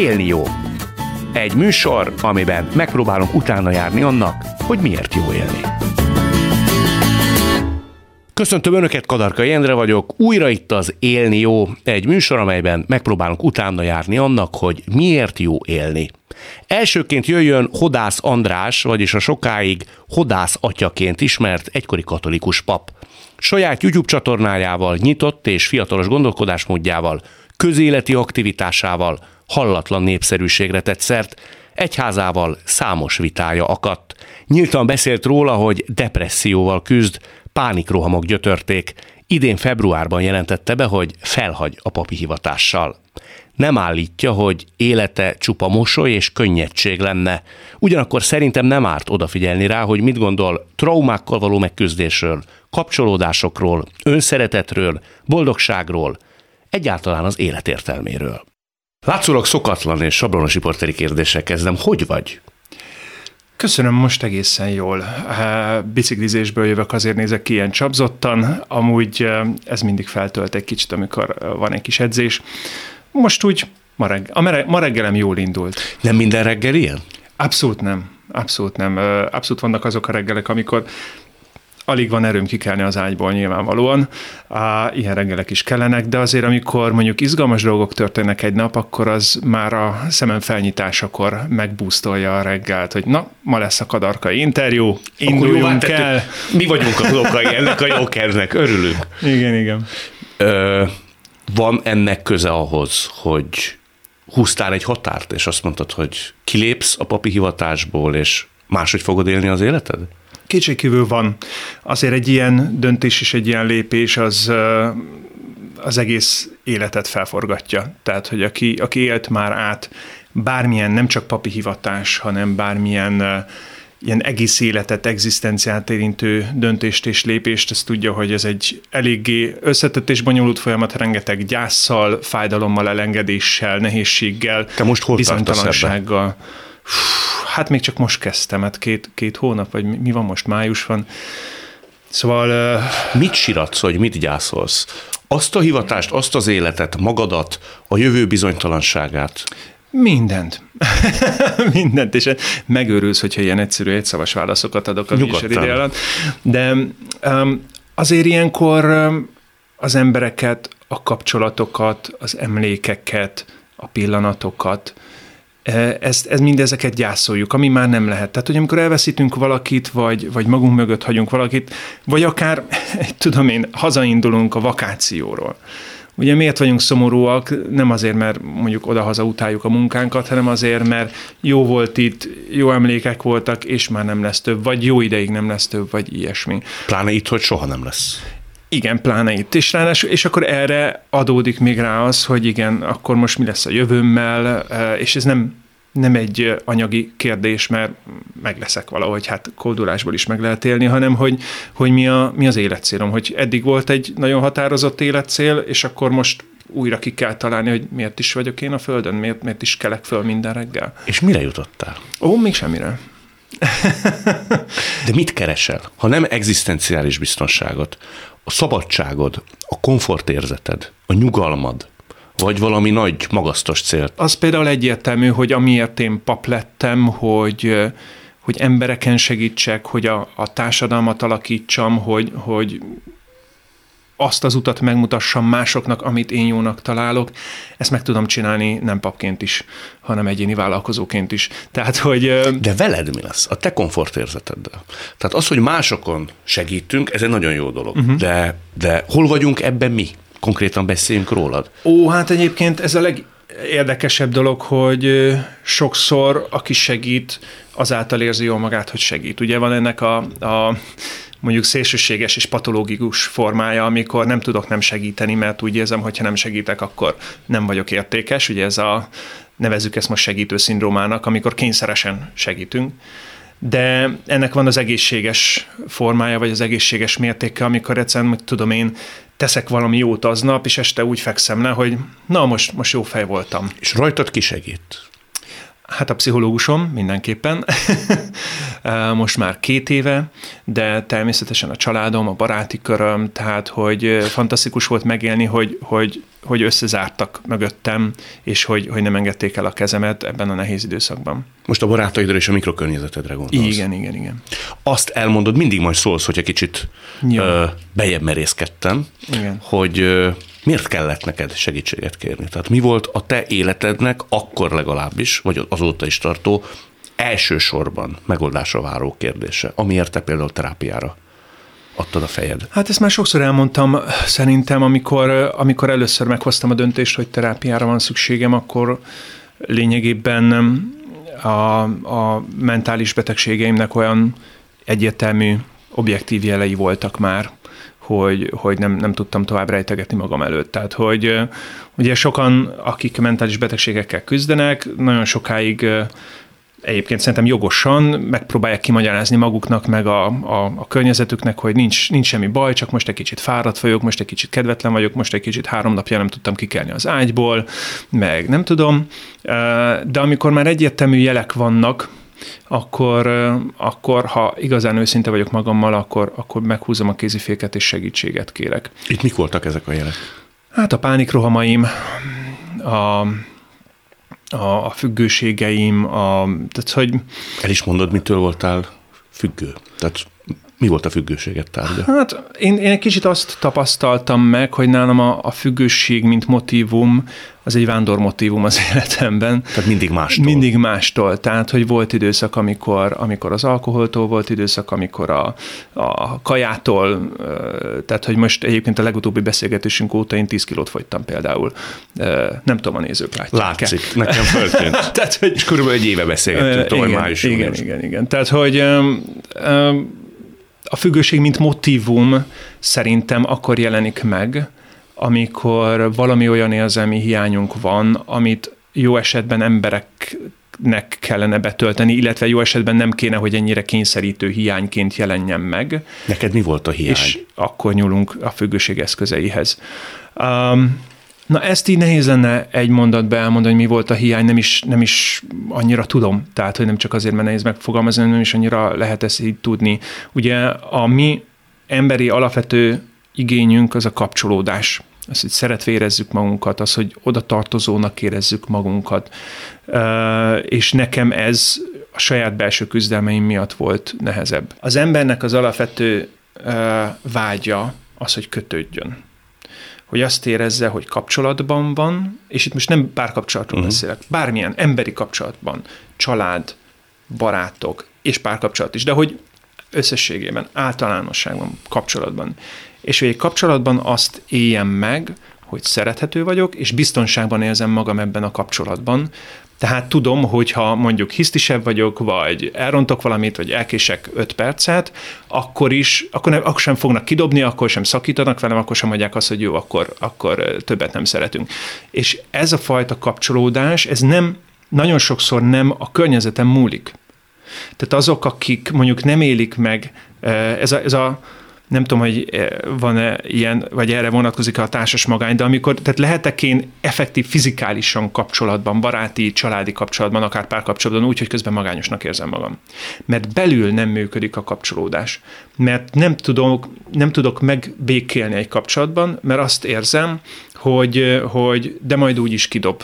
Élni jó. Egy műsor, amiben megpróbálunk utána járni annak, hogy miért jó élni. Köszöntöm Önöket, Kadarka Jendre vagyok. Újra itt az Élni jó, egy műsor, amelyben megpróbálunk utána járni annak, hogy miért jó élni. Elsőként jöjjön Hodász András, vagyis a sokáig Hodász atyaként ismert egykori katolikus pap. Saját YouTube csatornájával, nyitott és fiatalos gondolkodásmódjával, közéleti aktivitásával hallatlan népszerűségre tett szert, egyházával számos vitája akadt. Nyíltan beszélt róla, hogy depresszióval küzd, pánikrohamok gyötörték, idén februárban jelentette be, hogy felhagy a papi hivatással. Nem állítja, hogy élete csupa mosoly és könnyedség lenne. Ugyanakkor szerintem nem árt odafigyelni rá, hogy mit gondol traumákkal való megküzdésről, kapcsolódásokról, önszeretetről, boldogságról, egyáltalán az életértelméről. Látszólag szokatlan és sablonos riporteri kérdéssel kezdem. Hogy vagy? Köszönöm, most egészen jól. Biciklizésből jövök, azért nézek ki ilyen csapzottan. Amúgy ez mindig feltölt egy kicsit, amikor van egy kis edzés. Most úgy ma, reg- a ma reggelem jól indult. Nem minden reggel ilyen? Abszolút nem. Abszolút nem. Abszolút vannak azok a reggelek, amikor alig van erőm kikelni az ágyból nyilvánvalóan. Á, ilyen reggelek is kellenek, de azért amikor mondjuk izgalmas dolgok történnek egy nap, akkor az már a szemem felnyitásakor megbúztolja a reggelt, hogy na, ma lesz a kadarkai interjú, induljunk el. Mi vagyunk a okai ennek a jókernek, örülünk. Igen, igen. Ö, van ennek köze ahhoz, hogy húztál egy határt, és azt mondtad, hogy kilépsz a papi hivatásból, és máshogy fogod élni az életed? Kétségkívül van. Azért egy ilyen döntés és egy ilyen lépés az az egész életet felforgatja. Tehát, hogy aki, aki élt már át bármilyen, nem csak papi hivatás, hanem bármilyen ilyen egész életet, egzisztenciát érintő döntést és lépést, ezt tudja, hogy ez egy eléggé összetett és bonyolult folyamat, rengeteg gyászsal, fájdalommal, elengedéssel, nehézséggel, Te most hol bizonytalansággal. Ebbe? Hát még csak most kezdtem, hát két, két hónap, vagy mi van most, május van. Szóval... Uh... Mit siratsz, hogy mit gyászolsz? Azt a hivatást, azt az életet, magadat, a jövő bizonytalanságát? Mindent. Mindent, és megőrülsz, hogyha ilyen egyszerű egyszavas válaszokat adok a műsor ide alatt. De um, azért ilyenkor um, az embereket, a kapcsolatokat, az emlékeket, a pillanatokat, ezt, ez mindezeket gyászoljuk, ami már nem lehet. Tehát, hogy amikor elveszítünk valakit, vagy, vagy magunk mögött hagyunk valakit, vagy akár, tudom én, hazaindulunk a vakációról. Ugye miért vagyunk szomorúak? Nem azért, mert mondjuk oda-haza utáljuk a munkánkat, hanem azért, mert jó volt itt, jó emlékek voltak, és már nem lesz több, vagy jó ideig nem lesz több, vagy ilyesmi. Pláne itt, hogy soha nem lesz. Igen, pláne itt. És, ráadásul, és akkor erre adódik még rá az, hogy igen, akkor most mi lesz a jövőmmel, és ez nem, nem egy anyagi kérdés, mert meg leszek valahogy, hát kódulásból is meg lehet élni, hanem hogy, hogy mi, a, mi az életcélom, hogy eddig volt egy nagyon határozott életcél, és akkor most újra ki kell találni, hogy miért is vagyok én a Földön, miért, miért is kelek föl minden reggel. És mire jutottál? Ó, még semmire. De mit keresel? Ha nem egzisztenciális biztonságot, a szabadságod, a komfortérzeted, a nyugalmad, vagy valami nagy, magasztos célt? Az például egyértelmű, hogy amiért én pap lettem, hogy, hogy embereken segítsek, hogy a, a társadalmat alakítsam, hogy, hogy azt az utat megmutassam másoknak, amit én jónak találok, ezt meg tudom csinálni nem papként is, hanem egyéni vállalkozóként is. Tehát, hogy... De veled mi lesz? A te komfortérzeteddel. Tehát az, hogy másokon segítünk, ez egy nagyon jó dolog. Uh-huh. De, de hol vagyunk ebben mi? Konkrétan beszéljünk rólad. Ó, hát egyébként ez a legérdekesebb dolog, hogy sokszor, aki segít, azáltal érzi jól magát, hogy segít. Ugye van ennek a, a mondjuk szélsőséges és patológikus formája, amikor nem tudok nem segíteni, mert úgy érzem, hogy ha nem segítek, akkor nem vagyok értékes. Ugye ez a, nevezzük ezt most segítő szindrómának, amikor kényszeresen segítünk. De ennek van az egészséges formája, vagy az egészséges mértéke, amikor egyszerűen, hogy tudom én, teszek valami jót aznap, és este úgy fekszem le, hogy na, most, most jó fej voltam. És rajtad ki segít? Hát a pszichológusom mindenképpen, most már két éve, de természetesen a családom, a baráti köröm, tehát hogy fantasztikus volt megélni, hogy, hogy, hogy összezártak mögöttem, és hogy, hogy nem engedték el a kezemet ebben a nehéz időszakban. Most a barátaidra és a mikrokörnyezetedre gondolsz. Igen, igen, igen. Azt elmondod, mindig majd szólsz, hogyha kicsit ö, bejebb merészkedtem, igen. hogy ö, miért kellett neked segítséget kérni? Tehát mi volt a te életednek akkor legalábbis, vagy azóta is tartó elsősorban megoldásra váró kérdése, amiért te például terápiára adtad a fejed? Hát ezt már sokszor elmondtam, szerintem, amikor, amikor először meghoztam a döntést, hogy terápiára van szükségem, akkor lényegében a, a mentális betegségeimnek olyan egyértelmű, objektív jelei voltak már, hogy, hogy nem, nem tudtam tovább rejtegetni magam előtt. Tehát, hogy ugye sokan, akik mentális betegségekkel küzdenek, nagyon sokáig egyébként szerintem jogosan megpróbálják kimagyarázni maguknak, meg a, a, a környezetüknek, hogy nincs, nincs semmi baj, csak most egy kicsit fáradt vagyok, most egy kicsit kedvetlen vagyok, most egy kicsit három napja nem tudtam kikelni az ágyból, meg nem tudom. De amikor már egyértelmű jelek vannak, akkor, akkor ha igazán őszinte vagyok magammal, akkor, akkor meghúzom a kéziféket és segítséget kérek. Itt mik voltak ezek a jelek? Hát a pánikrohamaim, a, a, a függőségeim, a, tehát hogy... El is mondod, mitől voltál függő? Tehát mi volt a függőséget tárgya? Hát én, én egy kicsit azt tapasztaltam meg, hogy nálam a, a függőség, mint motivum, az egy vándor motivum az életemben. Tehát mindig mástól. Mindig mástól. Tehát, hogy volt időszak, amikor, amikor az alkoholtól volt időszak, amikor a, a kajától, tehát, hogy most egyébként a legutóbbi beszélgetésünk óta én 10 kilót fogytam például. Nem tudom, a nézők látják Látszik, nekem föltűnt. Tehát, hogy... És körülbelül egy éve beszélgettünk, tavaly május. Igen, igen, igen. Tehát, hogy a függőség, mint motivum szerintem akkor jelenik meg, amikor valami olyan érzelmi hiányunk van, amit jó esetben embereknek kellene betölteni, illetve jó esetben nem kéne, hogy ennyire kényszerítő hiányként jelenjen meg. Neked mi volt a hiány? És akkor nyúlunk a függőség eszközeihez. Um, Na ezt így nehéz lenne egy mondatba elmondani, hogy mi volt a hiány, nem is, nem is annyira tudom. Tehát, hogy nem csak azért, mert nehéz megfogalmazni, nem is annyira lehet ezt így tudni. Ugye a mi emberi alapvető igényünk az a kapcsolódás. Az, hogy szeretve érezzük magunkat, az, hogy oda tartozónak érezzük magunkat. És nekem ez a saját belső küzdelmeim miatt volt nehezebb. Az embernek az alapvető vágya az, hogy kötődjön hogy azt érezze, hogy kapcsolatban van, és itt most nem párkapcsolatról uh-huh. beszélek, bármilyen emberi kapcsolatban, család, barátok és párkapcsolat is, de hogy összességében, általánosságban, kapcsolatban. És hogy egy kapcsolatban azt éljem meg, hogy szerethető vagyok, és biztonságban érzem magam ebben a kapcsolatban, tehát tudom, hogy ha mondjuk hisztisebb vagyok, vagy elrontok valamit, vagy elkések 5 percet, akkor is, akkor, nem, akkor sem fognak kidobni, akkor sem szakítanak velem, akkor sem mondják azt, hogy jó, akkor, akkor többet nem szeretünk. És ez a fajta kapcsolódás, ez nem, nagyon sokszor nem a környezetem múlik. Tehát azok, akik mondjuk nem élik meg, ez a, ez a nem tudom, hogy eh, van-e ilyen, vagy erre vonatkozik a társas magány, de amikor, tehát lehetek én effektív fizikálisan kapcsolatban, baráti, családi kapcsolatban, akár párkapcsolatban úgy, hogy közben magányosnak érzem magam. Mert belül nem működik a kapcsolódás. Mert nem tudok, nem tudok megbékélni egy kapcsolatban, mert azt érzem, hogy, hogy de majd úgy is kidob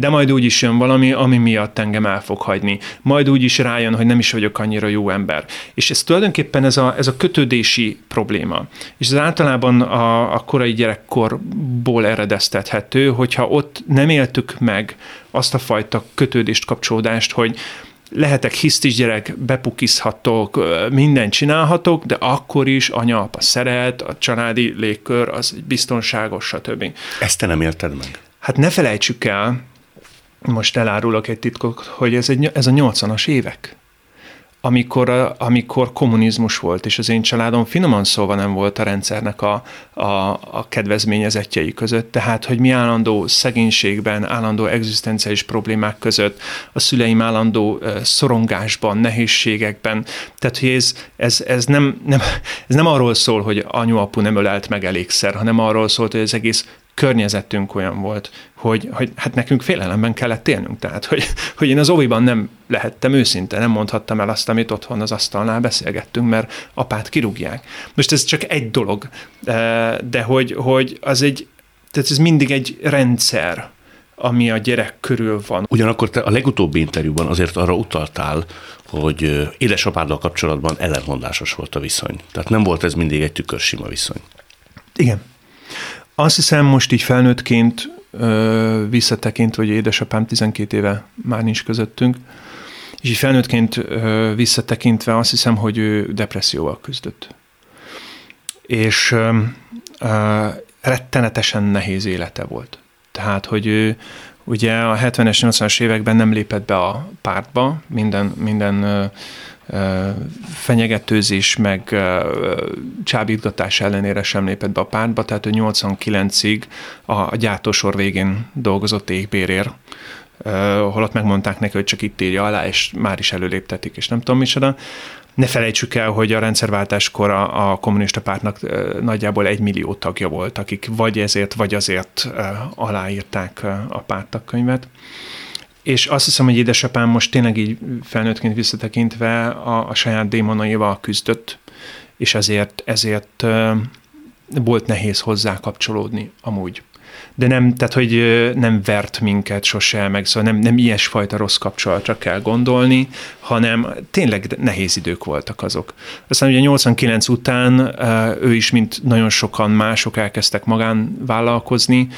de majd úgy is jön valami, ami miatt engem el fog hagyni. Majd úgy is rájön, hogy nem is vagyok annyira jó ember. És ez tulajdonképpen ez a, ez a kötődési probléma. És ez általában a, a korai gyerekkorból eredeztethető, hogyha ott nem éltük meg azt a fajta kötődést, kapcsolódást, hogy lehetek hisztis gyerek, bepukizhatok, mindent csinálhatok, de akkor is anya, apa szeret, a családi légkör az biztonságos, stb. Ezt te nem élted meg? Hát ne felejtsük el, most elárulok egy titkot, hogy ez, egy, ez a 80-as évek, amikor, a, amikor kommunizmus volt, és az én családom finoman szólva nem volt a rendszernek a, a, a kedvezményezetjei között, tehát, hogy mi állandó szegénységben, állandó egzisztenciális problémák között, a szüleim állandó szorongásban, nehézségekben, tehát, hogy ez, ez, ez, nem, nem, ez nem arról szól, hogy anyu-apu nem ölelt meg elégszer, hanem arról szólt, hogy az egész környezetünk olyan volt, hogy, hogy hát nekünk félelemben kellett élnünk. Tehát, hogy, hogy én az óviban nem lehettem őszinte, nem mondhattam el azt, amit otthon az asztalnál beszélgettünk, mert apát kirúgják. Most ez csak egy dolog, de hogy, hogy az egy, tehát ez mindig egy rendszer, ami a gyerek körül van. Ugyanakkor te a legutóbbi interjúban azért arra utaltál, hogy édesapáddal kapcsolatban ellentmondásos volt a viszony. Tehát nem volt ez mindig egy tükörsima viszony. Igen. Azt hiszem most így felnőttként visszatekintve, hogy édesapám 12 éve már nincs közöttünk, és így felnőttként visszatekintve azt hiszem, hogy ő depresszióval küzdött. És rettenetesen nehéz élete volt. Tehát, hogy ő ugye a 70-es, 80-as években nem lépett be a pártba, minden, minden fenyegetőzés, meg csábítgatás ellenére sem lépett be a pártba, tehát ő 89-ig a gyártósor végén dolgozott égbérér, holott megmondták neki, hogy csak itt írja alá, és már is előléptetik, és nem tudom micsoda. Ne felejtsük el, hogy a rendszerváltáskor a, a kommunista pártnak nagyjából egy millió tagja volt, akik vagy ezért, vagy azért aláírták a pártakkönyvet. És azt hiszem, hogy édesapám most tényleg így felnőttként visszatekintve a, a saját démonaival küzdött, és ezért, ezért volt nehéz hozzá kapcsolódni amúgy de nem, tehát hogy nem vert minket sose, meg szóval nem, nem ilyesfajta rossz kapcsolatra kell gondolni, hanem tényleg nehéz idők voltak azok. Aztán ugye 89 után ő is, mint nagyon sokan mások elkezdtek magánvállalkozni,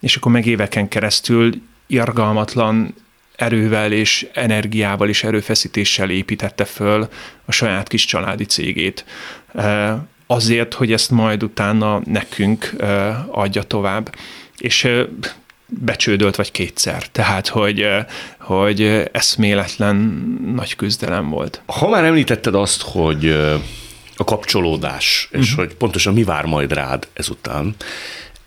és akkor meg éveken keresztül irgalmatlan erővel és energiával és erőfeszítéssel építette föl a saját kis családi cégét. Azért, hogy ezt majd utána nekünk adja tovább és becsődölt vagy kétszer. Tehát, hogy, hogy eszméletlen nagy küzdelem volt. Ha már említetted azt, hogy a kapcsolódás, és uh-huh. hogy pontosan mi vár majd rád ezután,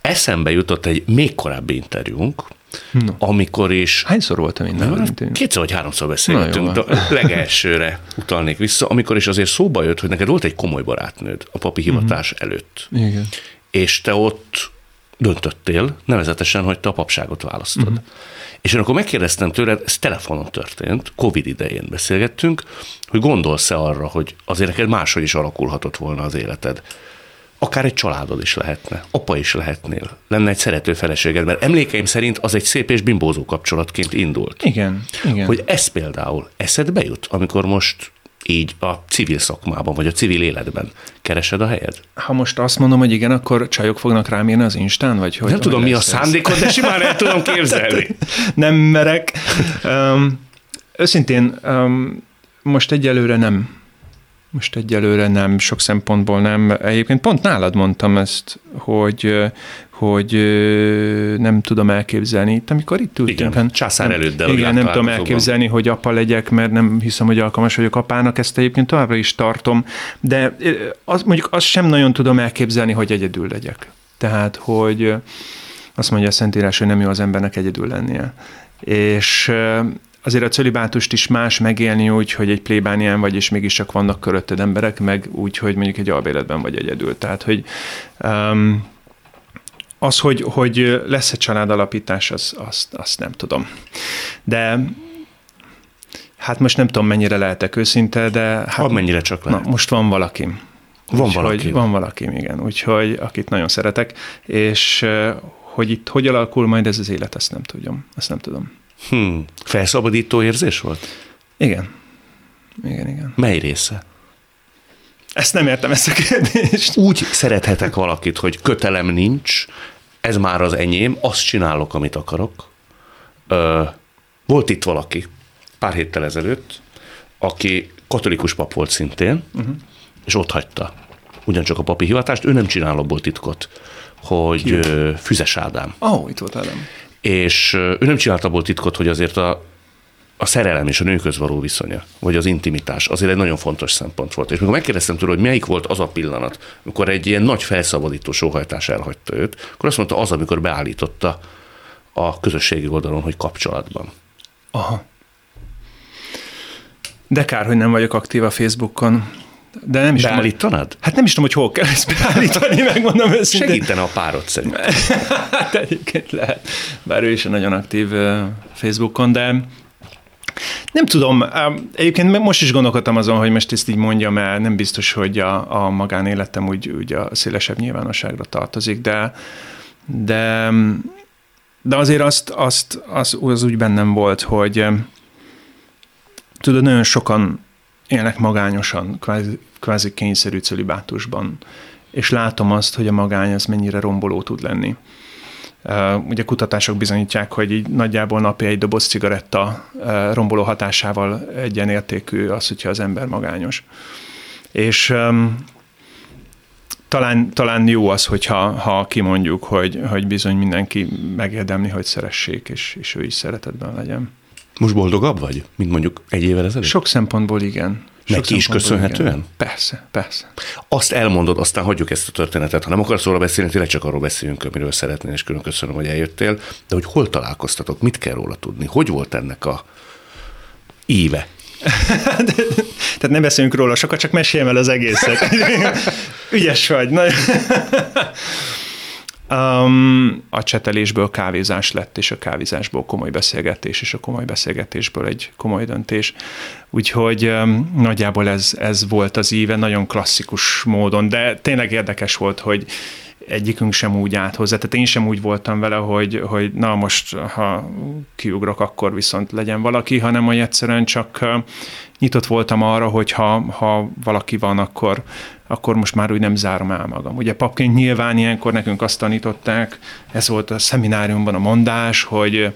eszembe jutott egy még korábbi interjúnk, No. amikor is... Hányszor voltam innen? Kétszer vagy háromszor beszélgettünk, de legelsőre utalnék vissza, amikor is azért szóba jött, hogy neked volt egy komoly barátnőd a papi hivatás uh-huh. előtt. Igen. És te ott döntöttél, nevezetesen, hogy te a papságot választod. Uh-huh. És én akkor megkérdeztem tőled, ez telefonon történt, Covid idején beszélgettünk, hogy gondolsz-e arra, hogy azért neked máshogy is alakulhatott volna az életed. Akár egy családod is lehetne, apa is lehetnél, lenne egy szerető feleséged, mert emlékeim szerint az egy szép és bimbózó kapcsolatként indult. Igen, igen. Hogy ez például eszedbe jut, amikor most így a civil szakmában, vagy a civil életben keresed a helyed? Ha most azt mondom, hogy igen, akkor csajok fognak rám írni az Instán, vagy hogy? Nem tudom, mi a szándékod, de simán el tudom képzelni. nem merek. Um, őszintén, um, most egyelőre nem. Most egyelőre nem, sok szempontból nem. Egyébként pont nálad mondtam ezt, hogy, hogy nem tudom elképzelni. Itt, amikor itt ültünk. Igen, hát, császár előtt, de Igen, nem tudom elképzelni, hogy apa legyek, mert nem hiszem, hogy alkalmas vagyok apának, ezt egyébként továbbra is tartom, de az, mondjuk azt sem nagyon tudom elképzelni, hogy egyedül legyek. Tehát, hogy azt mondja a Szentírás, hogy nem jó az embernek egyedül lennie. És azért a cölibátust is más megélni úgy, hogy egy plébánián vagy, és mégiscsak vannak körötted emberek, meg úgy, hogy mondjuk egy albéletben vagy egyedül. Tehát, hogy um, az, hogy, hogy lesz egy családalapítás, az, azt, azt nem tudom. De hát most nem tudom, mennyire lehetek őszinte, de... Hát, mennyire csak lehet. Na, most van valakim. Van valaki. Van valakim, igen. Úgyhogy akit nagyon szeretek, és hogy itt hogy alakul majd ez az élet, ezt nem tudom. Ezt nem tudom. Hmm. Felszabadító érzés volt? Igen. Igen, igen. Mely része? Ezt nem értem, ezt a kérdést. Úgy szerethetek valakit, hogy kötelem nincs, ez már az enyém, azt csinálok, amit akarok. Ö, volt itt valaki pár héttel ezelőtt, aki katolikus pap volt szintén, uh-huh. és ott hagyta ugyancsak a papi hivatást, ő nem csinál abból titkot, hogy Ki? Füzes Ádám. Ó, oh, itt volt Ádám. És ő nem csinált abból titkot, hogy azért a a szerelem és a nőköz való viszonya, vagy az intimitás, azért egy nagyon fontos szempont volt. És mikor megkérdeztem tőle, hogy melyik volt az a pillanat, amikor egy ilyen nagy felszabadító sóhajtás elhagyta őt, akkor azt mondta, az, amikor beállította a közösségi oldalon, hogy kapcsolatban. Aha. De kár, hogy nem vagyok aktív a Facebookon. De nem is Beállítanád? Hát nem is tudom, hogy hol kell ezt beállítani, megmondom őszintén. Segítene a párod szerint. hát egyébként lehet, bár ő is nagyon aktív Facebookon, de nem tudom, egyébként most is gondolkodtam azon, hogy most ezt így mondjam el, nem biztos, hogy a, a magánéletem úgy, úgy a szélesebb nyilvánosságra tartozik, de, de, de azért azt, azt az, az úgy bennem volt, hogy tudod, nagyon sokan élnek magányosan, kvázi, kvázi kényszerű cölibátusban, és látom azt, hogy a magány az mennyire romboló tud lenni. Uh, ugye kutatások bizonyítják, hogy így nagyjából napi egy doboz cigaretta uh, romboló hatásával egyenértékű az, hogyha az ember magányos. És um, talán, talán jó az, hogyha ha kimondjuk, hogy, hogy bizony mindenki megérdemli, hogy szeressék, és, és ő is szeretetben legyen. Most boldogabb vagy, mint mondjuk egy évvel ezelőtt? Sok szempontból igen. Sok Neki is köszönhetően? Igen. Persze, persze. Azt elmondod, aztán hagyjuk ezt a történetet. Ha nem akarsz róla beszélni, tényleg csak arról beszéljünk, amiről szeretnél, és külön köszönöm, hogy eljöttél. De hogy hol találkoztatok, mit kell róla tudni? Hogy volt ennek a éve? Tehát nem beszélünk róla sokat, csak meséljem el az egészet. Ügyes vagy. Na. Um, a csetelésből kávézás lett, és a kávézásból komoly beszélgetés, és a komoly beszélgetésből egy komoly döntés. Úgyhogy um, nagyjából ez, ez volt az íve, nagyon klasszikus módon, de tényleg érdekes volt, hogy egyikünk sem úgy állt hozzá. Tehát én sem úgy voltam vele, hogy, hogy na most, ha kiugrok, akkor viszont legyen valaki, hanem hogy egyszerűen csak nyitott voltam arra, hogy ha, ha valaki van, akkor, akkor most már úgy nem zárom el magam. Ugye papként nyilván ilyenkor nekünk azt tanították, ez volt a szemináriumban a mondás, hogy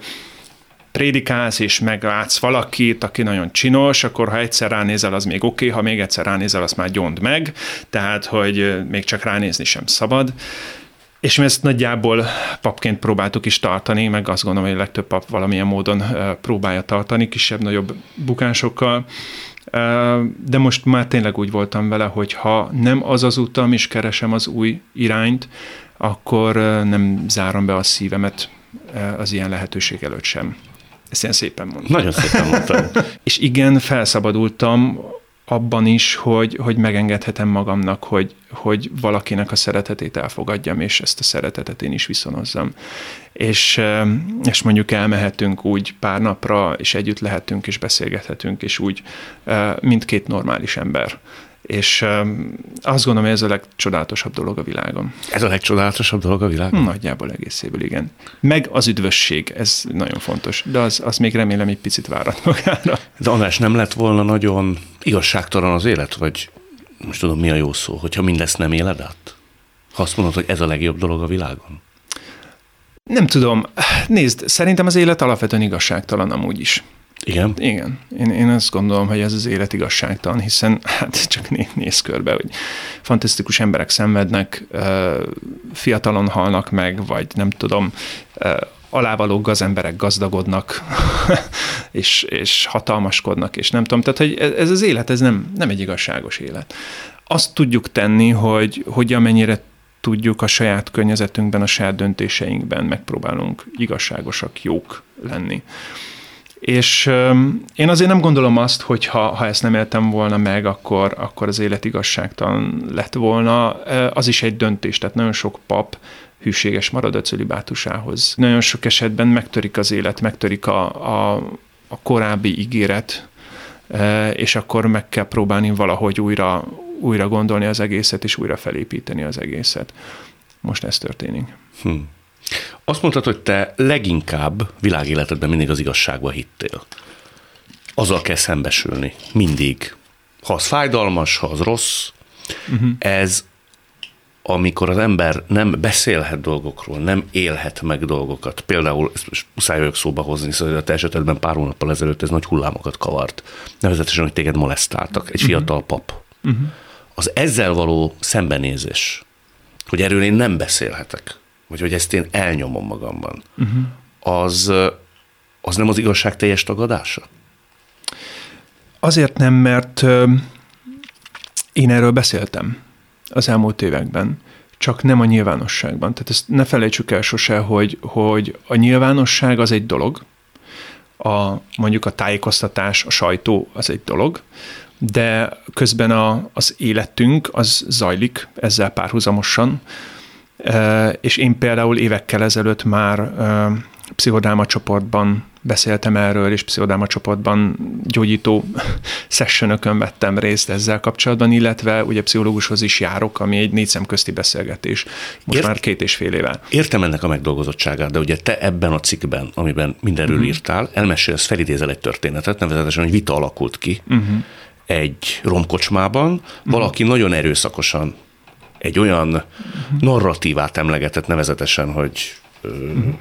prédikálsz, és meglátsz valakit, aki nagyon csinos, akkor ha egyszer ránézel, az még oké, okay, ha még egyszer ránézel, azt már gyond meg, tehát, hogy még csak ránézni sem szabad. És mi ezt nagyjából papként próbáltuk is tartani, meg azt gondolom, hogy a legtöbb pap valamilyen módon próbálja tartani, kisebb-nagyobb bukásokkal. De most már tényleg úgy voltam vele, hogy ha nem az az utam, és keresem az új irányt, akkor nem zárom be a szívemet az ilyen lehetőség előtt sem. Ezt ilyen szépen mondtam. Nagyon szépen mondtam. és igen, felszabadultam abban is, hogy, hogy megengedhetem magamnak, hogy, hogy valakinek a szeretetét elfogadjam, és ezt a szeretetet én is viszonozzam. És, és mondjuk elmehetünk úgy pár napra, és együtt lehetünk, és beszélgethetünk, és úgy, mint két normális ember. És azt gondolom, hogy ez a legcsodálatosabb dolog a világon. Ez a legcsodálatosabb dolog a világon? Nagyjából egészéből, igen. Meg az üdvösség, ez nagyon fontos. De az, az még remélem egy picit várat magára. De András, nem lett volna nagyon igazságtalan az élet, vagy most tudom, mi a jó szó, hogyha mindezt nem éled át? Ha azt mondod, hogy ez a legjobb dolog a világon? Nem tudom. Nézd, szerintem az élet alapvetően igazságtalan amúgy is. Igen? Igen. Én, én azt gondolom, hogy ez az élet igazságtalan, hiszen hát csak né, néz körbe, hogy fantasztikus emberek szenvednek, fiatalon halnak meg, vagy nem tudom, alávaló gazemberek gazdagodnak, és, és hatalmaskodnak, és nem tudom. Tehát, hogy ez az élet, ez nem, nem egy igazságos élet. Azt tudjuk tenni, hogy, hogy amennyire tudjuk a saját környezetünkben, a saját döntéseinkben megpróbálunk igazságosak, jók lenni. És én azért nem gondolom azt, hogy ha, ha ezt nem éltem volna meg, akkor, akkor az élet igazságtalan lett volna. Az is egy döntés, tehát nagyon sok pap hűséges marad a cölibátusához. Nagyon sok esetben megtörik az élet, megtörik a, a, a korábbi ígéret, és akkor meg kell próbálni valahogy újra, újra gondolni az egészet, és újra felépíteni az egészet. Most ez történik. Hm. Azt mondtad, hogy te leginkább világéletedben mindig az igazságba hittél. Azzal kell szembesülni. Mindig. Ha az fájdalmas, ha az rossz, uh-huh. ez amikor az ember nem beszélhet dolgokról, nem élhet meg dolgokat. Például, ezt most muszáj vagyok szóba hozni, szóval a te esetedben pár hónappal ezelőtt ez nagy hullámokat kavart. Nevezetesen, hogy téged molesztáltak, egy fiatal pap. Uh-huh. Az ezzel való szembenézés, hogy erről én nem beszélhetek, vagy hogy ezt én elnyomom magamban, uh-huh. az, az nem az igazság teljes tagadása? Azért nem, mert én erről beszéltem az elmúlt években, csak nem a nyilvánosságban. Tehát ezt ne felejtsük el sose, hogy, hogy a nyilvánosság az egy dolog, a, mondjuk a tájékoztatás, a sajtó az egy dolog, de közben a, az életünk az zajlik ezzel párhuzamosan, és én például évekkel ezelőtt már pszichodáma csoportban beszéltem erről, és pszichodáma csoportban gyógyító sessionökön vettem részt ezzel kapcsolatban, illetve ugye pszichológushoz is járok, ami egy négy szemközti beszélgetés, most Ért, már két és fél éve. Értem ennek a megdolgozottságát, de ugye te ebben a cikkben, amiben mindenről uh-huh. írtál, elmesélsz, felidézel egy történetet, nevezetesen, hogy vita alakult ki uh-huh. egy romkocsmában, uh-huh. valaki nagyon erőszakosan egy olyan uh-huh. narratívát emlegetett nevezetesen, hogy uh-huh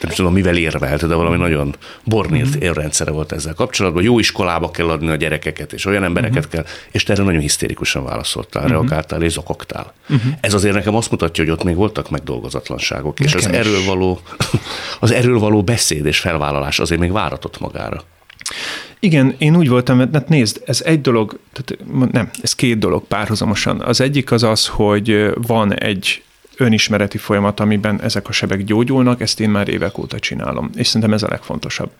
nem tudom, mivel érvelt, de valami nagyon bornírt uh-huh. érrendszere volt ezzel kapcsolatban. Jó iskolába kell adni a gyerekeket, és olyan embereket uh-huh. kell, és te erre nagyon hisztérikusan válaszoltál, uh-huh. reagáltál és zokogtál. Uh-huh. Ez azért nekem azt mutatja, hogy ott még voltak megdolgozatlanságok, nekem és az erről, való, az erről való beszéd és felvállalás azért még váratott magára. Igen, én úgy voltam, mert nézd, ez egy dolog, tehát nem, ez két dolog párhuzamosan. Az egyik az az, hogy van egy önismereti folyamat, amiben ezek a sebek gyógyulnak, ezt én már évek óta csinálom, és szerintem ez a legfontosabb.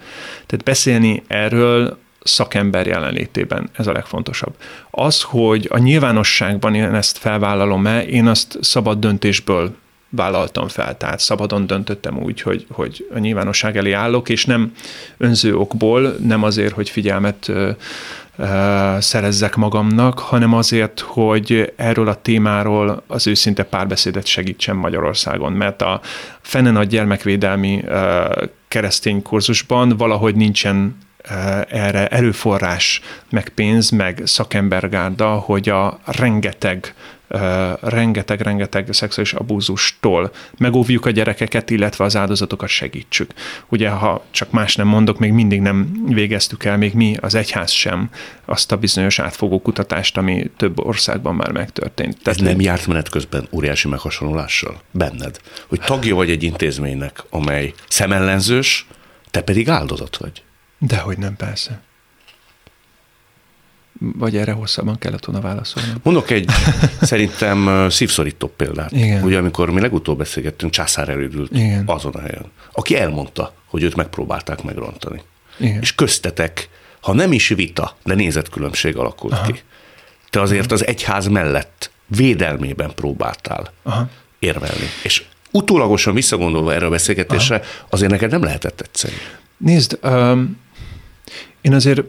Tehát beszélni erről szakember jelenlétében, ez a legfontosabb. Az, hogy a nyilvánosságban én ezt felvállalom-e, én azt szabad döntésből vállaltam fel, tehát szabadon döntöttem úgy, hogy, hogy a nyilvánosság elé állok, és nem önző okból, nem azért, hogy figyelmet szerezzek magamnak, hanem azért, hogy erről a témáról az őszinte párbeszédet segítsen Magyarországon, mert a fenne nagy gyermekvédelmi keresztény kurzusban valahogy nincsen erre erőforrás, meg pénz, meg szakembergárda, hogy a rengeteg rengeteg-rengeteg szexuális abúzustól megóvjuk a gyerekeket, illetve az áldozatokat segítsük. Ugye, ha csak más nem mondok, még mindig nem végeztük el, még mi, az egyház sem, azt a bizonyos átfogó kutatást, ami több országban már megtörtént. Tehát Ez nem járt menet közben óriási meghasonlással benned? Hogy tagja vagy egy intézménynek, amely szemellenzős, te pedig áldozat vagy? Dehogy nem, persze. Vagy erre hosszabban kellett volna válaszolni? Mondok egy szerintem szívszorító példát. Igen. Ugye amikor mi legutóbb beszélgettünk, császár elődült Igen. azon a helyen, aki elmondta, hogy őt megpróbálták megrontani. Igen. És köztetek, ha nem is vita, de nézetkülönbség alakult Aha. ki. Te azért az egyház mellett védelmében próbáltál Aha. érvelni. És utólagosan visszagondolva erre a beszélgetésre, Aha. azért neked nem lehetett egyszerű. Nézd, um, én azért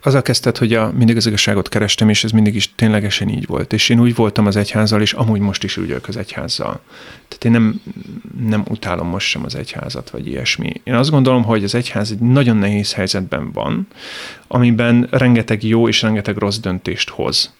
a kezdett, hogy a, mindig az igazságot kerestem, és ez mindig is ténylegesen így volt. És én úgy voltam az egyházzal, és amúgy most is úgy vagyok az egyházzal. Tehát én nem, nem utálom most sem az egyházat, vagy ilyesmi. Én azt gondolom, hogy az egyház egy nagyon nehéz helyzetben van, amiben rengeteg jó és rengeteg rossz döntést hoz.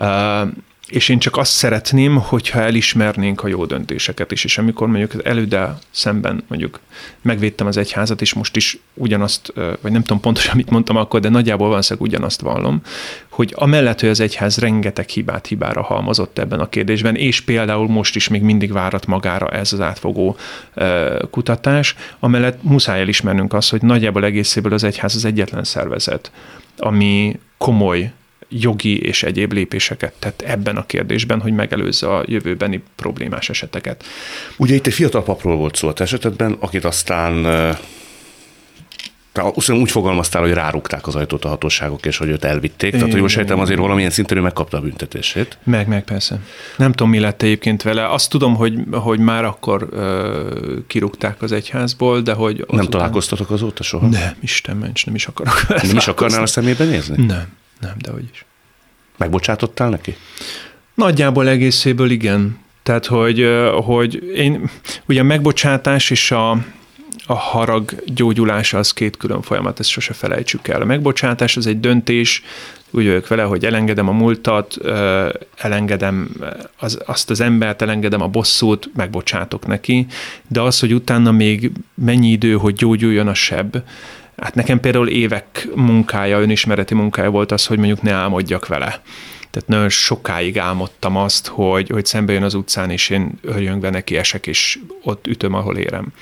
Uh, és én csak azt szeretném, hogyha elismernénk a jó döntéseket is, és amikor mondjuk előddel szemben mondjuk megvédtem az egyházat, és most is ugyanazt, vagy nem tudom pontosan, mit mondtam akkor, de nagyjából valószínűleg ugyanazt vallom, hogy amellett, hogy az egyház rengeteg hibát hibára halmozott ebben a kérdésben, és például most is még mindig várat magára ez az átfogó kutatás, amellett muszáj elismernünk azt, hogy nagyjából egészéből az egyház az egyetlen szervezet, ami komoly jogi és egyéb lépéseket tett ebben a kérdésben, hogy megelőzze a jövőbeni problémás eseteket. Ugye itt egy fiatal papról volt szó a esetben, akit aztán Uszon úgy fogalmaztál, hogy rárukták az ajtót a hatóságok, és hogy őt elvitték. Tehát, hogy most sejtem, azért valamilyen szinten ő megkapta a büntetését. Meg, meg, persze. Nem tudom, mi lett egyébként vele. Azt tudom, hogy, hogy már akkor ö, kirúgták az egyházból, de hogy... Nem után... találkoztatok azóta soha? Nem, Isten ments, nem is akarok. Nem is akarnál a szemébe nézni? Nem. Nem, de hogy is. Megbocsátottál neki? Nagyjából egészéből igen. Tehát, hogy, hogy én, ugye a megbocsátás és a, a harag gyógyulása az két külön folyamat, ezt sose felejtsük el. A megbocsátás az egy döntés, úgy vagyok vele, hogy elengedem a múltat, elengedem az, azt az embert, elengedem a bosszút, megbocsátok neki, de az, hogy utána még mennyi idő, hogy gyógyuljon a seb, Hát nekem például évek munkája, önismereti munkája volt az, hogy mondjuk ne álmodjak vele. Tehát nagyon sokáig álmodtam azt, hogy, hogy szembe jön az utcán, és én örjöngve neki esek, és ott ütöm, ahol érem.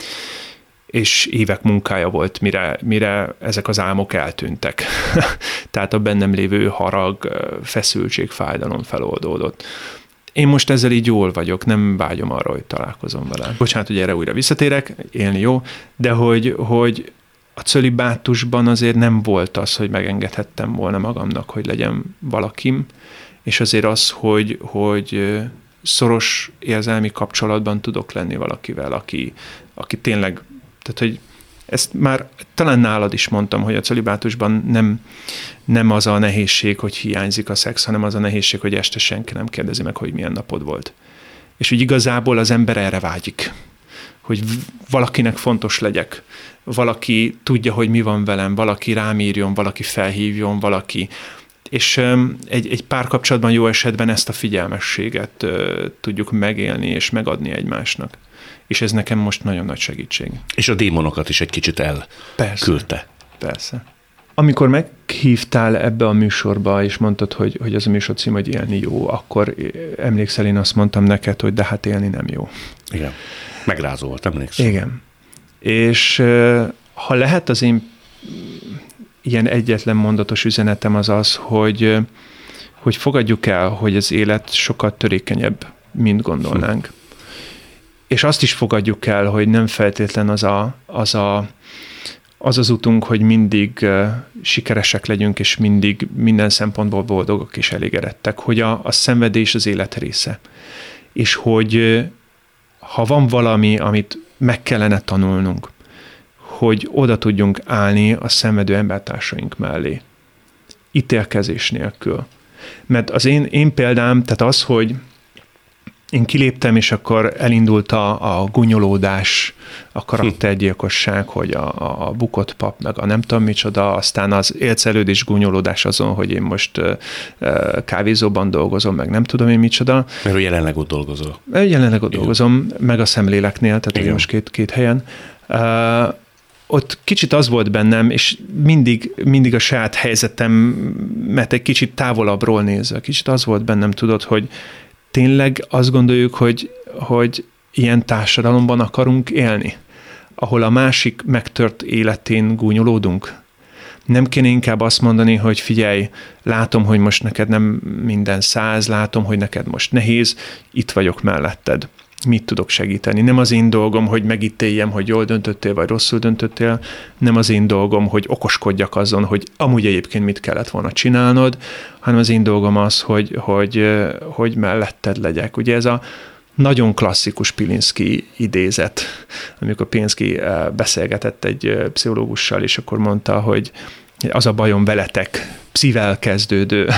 És évek munkája volt, mire, mire ezek az álmok eltűntek. Tehát a bennem lévő harag, feszültség, fájdalom feloldódott. Én most ezzel így jól vagyok, nem vágyom arra, hogy találkozom vele. Bocsánat, hogy erre újra visszatérek, élni jó, de hogy, hogy a cölibátusban azért nem volt az, hogy megengedhettem volna magamnak, hogy legyen valakim, és azért az, hogy, hogy szoros érzelmi kapcsolatban tudok lenni valakivel, aki, aki tényleg, tehát hogy ezt már talán nálad is mondtam, hogy a cölibátusban nem, nem az a nehézség, hogy hiányzik a szex, hanem az a nehézség, hogy este senki nem kérdezi meg, hogy milyen napod volt. És úgy igazából az ember erre vágyik, hogy valakinek fontos legyek, valaki tudja, hogy mi van velem, valaki rám írjon, valaki felhívjon, valaki és egy, egy párkapcsolatban jó esetben ezt a figyelmességet tudjuk megélni és megadni egymásnak. És ez nekem most nagyon nagy segítség. És a démonokat is egy kicsit elküldte. Persze. Persze. Amikor meghívtál ebbe a műsorba, és mondtad, hogy, hogy az a műsor cím, hogy élni jó, akkor emlékszel, én azt mondtam neked, hogy de hát élni nem jó. Igen. Megrázó volt, emlékszem. Igen. És ha lehet, az én ilyen egyetlen mondatos üzenetem az az, hogy, hogy fogadjuk el, hogy az élet sokkal törékenyebb, mint gondolnánk. Hm. És azt is fogadjuk el, hogy nem feltétlen az a, az a az az utunk, hogy mindig sikeresek legyünk, és mindig minden szempontból boldogok és elégedettek, hogy a, a szenvedés az élet része. És hogy ha van valami, amit meg kellene tanulnunk, hogy oda tudjunk állni a szenvedő embertársaink mellé. Ítélkezés nélkül. Mert az én, én példám, tehát az, hogy én kiléptem, és akkor elindult a, a gunyolódás, a karaktergyilkosság, hogy a, a, bukott pap, meg a nem tudom micsoda, aztán az élcelődés gunyolódás azon, hogy én most kávézóban dolgozom, meg nem tudom én micsoda. Mert jelenleg ott dolgozol. Jelenleg ott Igen. dolgozom, meg a szemléleknél, tehát most két, két helyen. Uh, ott kicsit az volt bennem, és mindig, mindig a saját helyzetem, mert egy kicsit távolabbról nézve, kicsit az volt bennem, tudod, hogy tényleg azt gondoljuk, hogy, hogy ilyen társadalomban akarunk élni, ahol a másik megtört életén gúnyolódunk. Nem kéne inkább azt mondani, hogy figyelj, látom, hogy most neked nem minden száz, látom, hogy neked most nehéz, itt vagyok melletted mit tudok segíteni. Nem az én dolgom, hogy megítéljem, hogy jól döntöttél, vagy rosszul döntöttél, nem az én dolgom, hogy okoskodjak azon, hogy amúgy egyébként mit kellett volna csinálnod, hanem az én dolgom az, hogy, hogy, hogy melletted legyek. Ugye ez a nagyon klasszikus Pilinszki idézet, amikor Pilinszki beszélgetett egy pszichológussal, és akkor mondta, hogy az a bajom veletek, pszivel kezdődő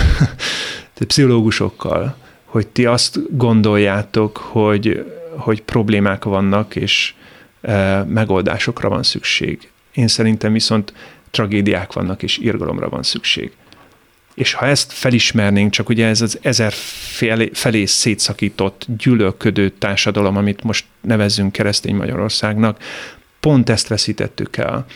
pszichológusokkal, hogy ti azt gondoljátok, hogy hogy problémák vannak, és e, megoldásokra van szükség. Én szerintem viszont tragédiák vannak, és irgalomra van szükség. És ha ezt felismernénk, csak ugye ez az ezer felé, felé szétszakított, gyűlölködő társadalom, amit most nevezzünk keresztény Magyarországnak, pont ezt veszítettük el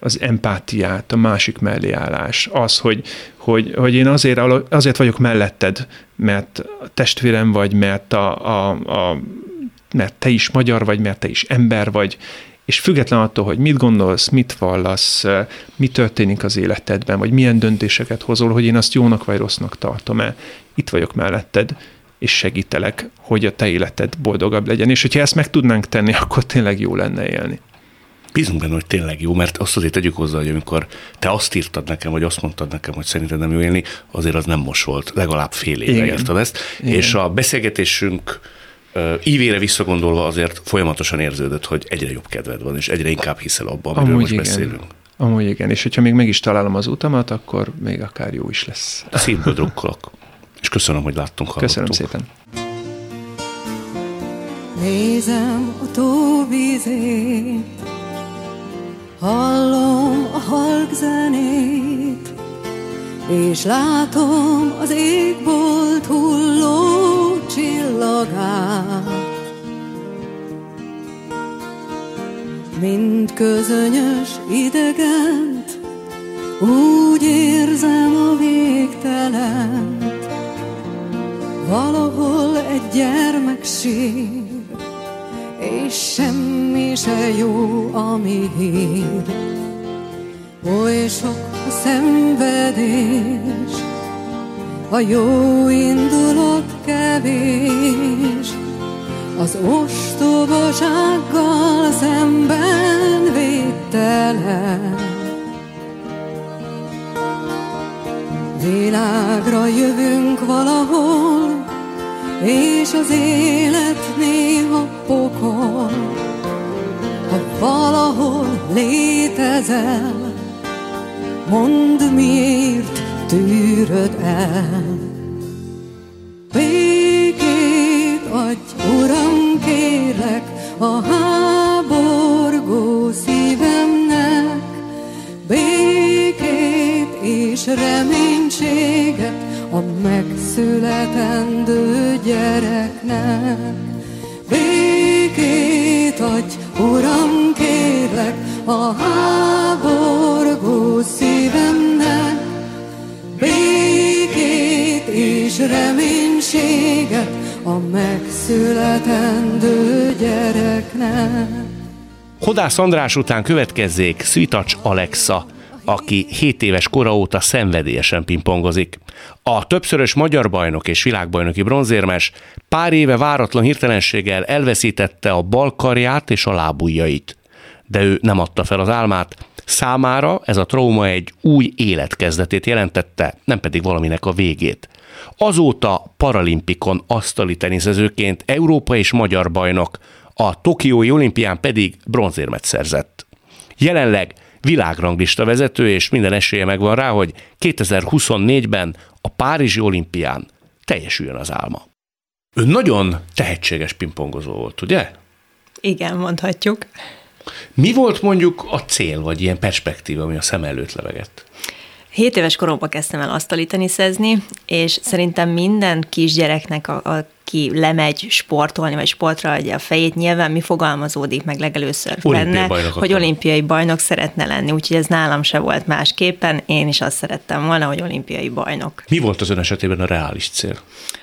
az empátiát, a másik mellé állás, az, hogy, hogy, hogy én azért, azért vagyok melletted, mert testvérem vagy, mert a, a, a mert te is magyar vagy, mert te is ember vagy, és független attól, hogy mit gondolsz, mit vallasz, mi történik az életedben, vagy milyen döntéseket hozol, hogy én azt jónak vagy rossznak tartom-e, itt vagyok melletted, és segítelek, hogy a te életed boldogabb legyen. És hogyha ezt meg tudnánk tenni, akkor tényleg jó lenne élni. Bízunk benne, hogy tényleg jó, mert azt azért tegyük hozzá, hogy amikor te azt írtad nekem, vagy azt mondtad nekem, hogy szerinted nem jó élni, azért az nem most volt. Legalább fél éve írtad ezt. Igen. És a beszélgetésünk ívére visszagondolva azért folyamatosan érződött, hogy egyre jobb kedved van, és egyre inkább hiszel abban, amiről Amúgy most igen. beszélünk. Amúgy igen, és hogyha még meg is találom az utamat, akkor még akár jó is lesz. Szívből drukkolok. És köszönöm, hogy láttunk, hallottunk. Köszönöm szépen. Nézem a tóvízét, hallom a halk zenét, és látom az égbolt hulló csillagát. Mint közönyös idegent, úgy érzem a végtelent. Valahol egy gyermek sír, és semmi se jó, ami hír. Oly sok a szenvedés, a jó indulat kevés, az ostobasággal szemben vég végtelen. Világra jövünk valahol, és az élet néha pokol. Ha valahol létezel, mondd miért tűröd el. Békét adj, Uram, kérlek, a háborgó szívemnek, békét és reménységet a megszületendő gyereknek. Békét adj, Uram, kérlek, a háborgó és reménységet a megszületendő gyereknek. Hodász András után következzék Svitacs Alexa, aki 7 éves kora óta szenvedélyesen pingpongozik. A többszörös magyar bajnok és világbajnoki bronzérmes pár éve váratlan hirtelenséggel elveszítette a bal karját és a lábujjait. De ő nem adta fel az álmát, Számára ez a trauma egy új életkezdetét jelentette, nem pedig valaminek a végét. Azóta paralimpikon asztali teniszezőként Európa és magyar bajnok, a Tokiói olimpián pedig bronzérmet szerzett. Jelenleg világranglista vezető, és minden esélye megvan rá, hogy 2024-ben a Párizsi olimpián teljesüljön az álma. Ő nagyon tehetséges pingpongozó volt, ugye? Igen, mondhatjuk. Mi volt mondjuk a cél, vagy ilyen perspektíva, ami a szem előtt levegett? Hét éves koromban kezdtem el asztali teniszezni, és szerintem minden kisgyereknek, a, aki lemegy sportolni, vagy sportra adja a fejét, nyilván mi fogalmazódik meg legelőször benne, hogy olimpiai bajnok szeretne lenni, úgyhogy ez nálam se volt másképpen, én is azt szerettem volna, hogy olimpiai bajnok. Mi volt az ön esetében a reális cél?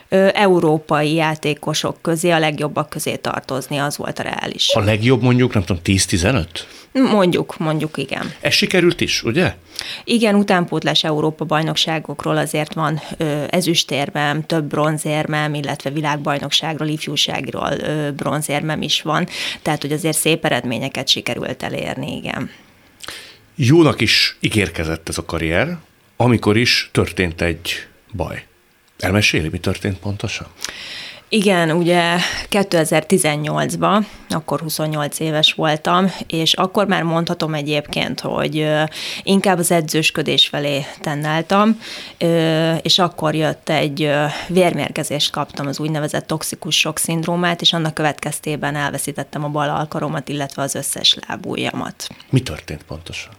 Európai játékosok közé, a legjobbak közé tartozni, az volt a reális. A legjobb mondjuk, nem tudom, 10-15? Mondjuk, mondjuk igen. Ez sikerült is, ugye? Igen, utánpótlás Európa bajnokságokról azért van ö, ezüstérmem, több bronzérmem, illetve világbajnokságról, ifjúságról ö, bronzérmem is van, tehát hogy azért szép eredményeket sikerült elérni, igen. Jónak is ígérkezett ez a karrier, amikor is történt egy baj. Elmeséli, mi történt pontosan? Igen, ugye 2018-ban, akkor 28 éves voltam, és akkor már mondhatom egyébként, hogy inkább az edzősködés felé tennáltam, és akkor jött egy vérmérgezést kaptam, az úgynevezett toxikus sok szindrómát, és annak következtében elveszítettem a bal alkaromat, illetve az összes lábújamat. Mi történt pontosan?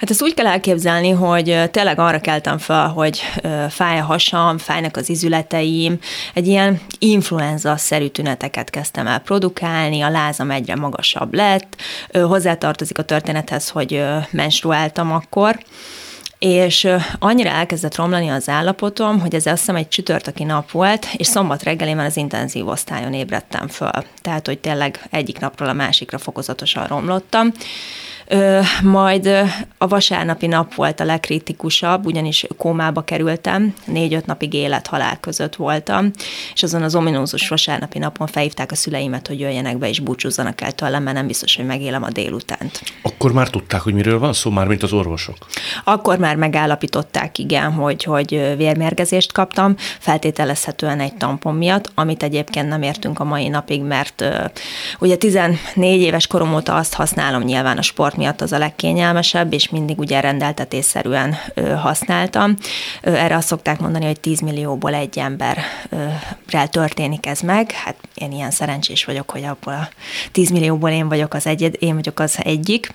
Hát ezt úgy kell elképzelni, hogy tényleg arra keltem fel, hogy fáj a hasam, fájnak az izületeim, egy ilyen influenza-szerű tüneteket kezdtem el produkálni, a lázam egyre magasabb lett, hozzátartozik a történethez, hogy menstruáltam akkor, és annyira elkezdett romlani az állapotom, hogy ez azt hiszem egy csütörtöki nap volt, és szombat reggelén már az intenzív osztályon ébredtem föl. Tehát, hogy tényleg egyik napról a másikra fokozatosan romlottam. Majd a vasárnapi nap volt a legkritikusabb, ugyanis kómába kerültem, négy-öt napig élet-halál között voltam, és azon az ominózus vasárnapi napon felhívták a szüleimet, hogy jöjjenek be és búcsúzzanak el tőlem, mert nem biztos, hogy megélem a délutánt. Akkor már tudták, hogy miről van szó, már mint az orvosok? Akkor már megállapították, igen, hogy, hogy vérmérgezést kaptam, feltételezhetően egy tampon miatt, amit egyébként nem értünk a mai napig, mert ugye 14 éves korom óta azt használom nyilván a sport sport miatt az a legkényelmesebb, és mindig ugye rendeltetésszerűen használtam. Erre azt szokták mondani, hogy 10 millióból egy emberrel történik ez meg. Hát én ilyen szerencsés vagyok, hogy abból a 10 millióból én vagyok az egyed, én vagyok az egyik.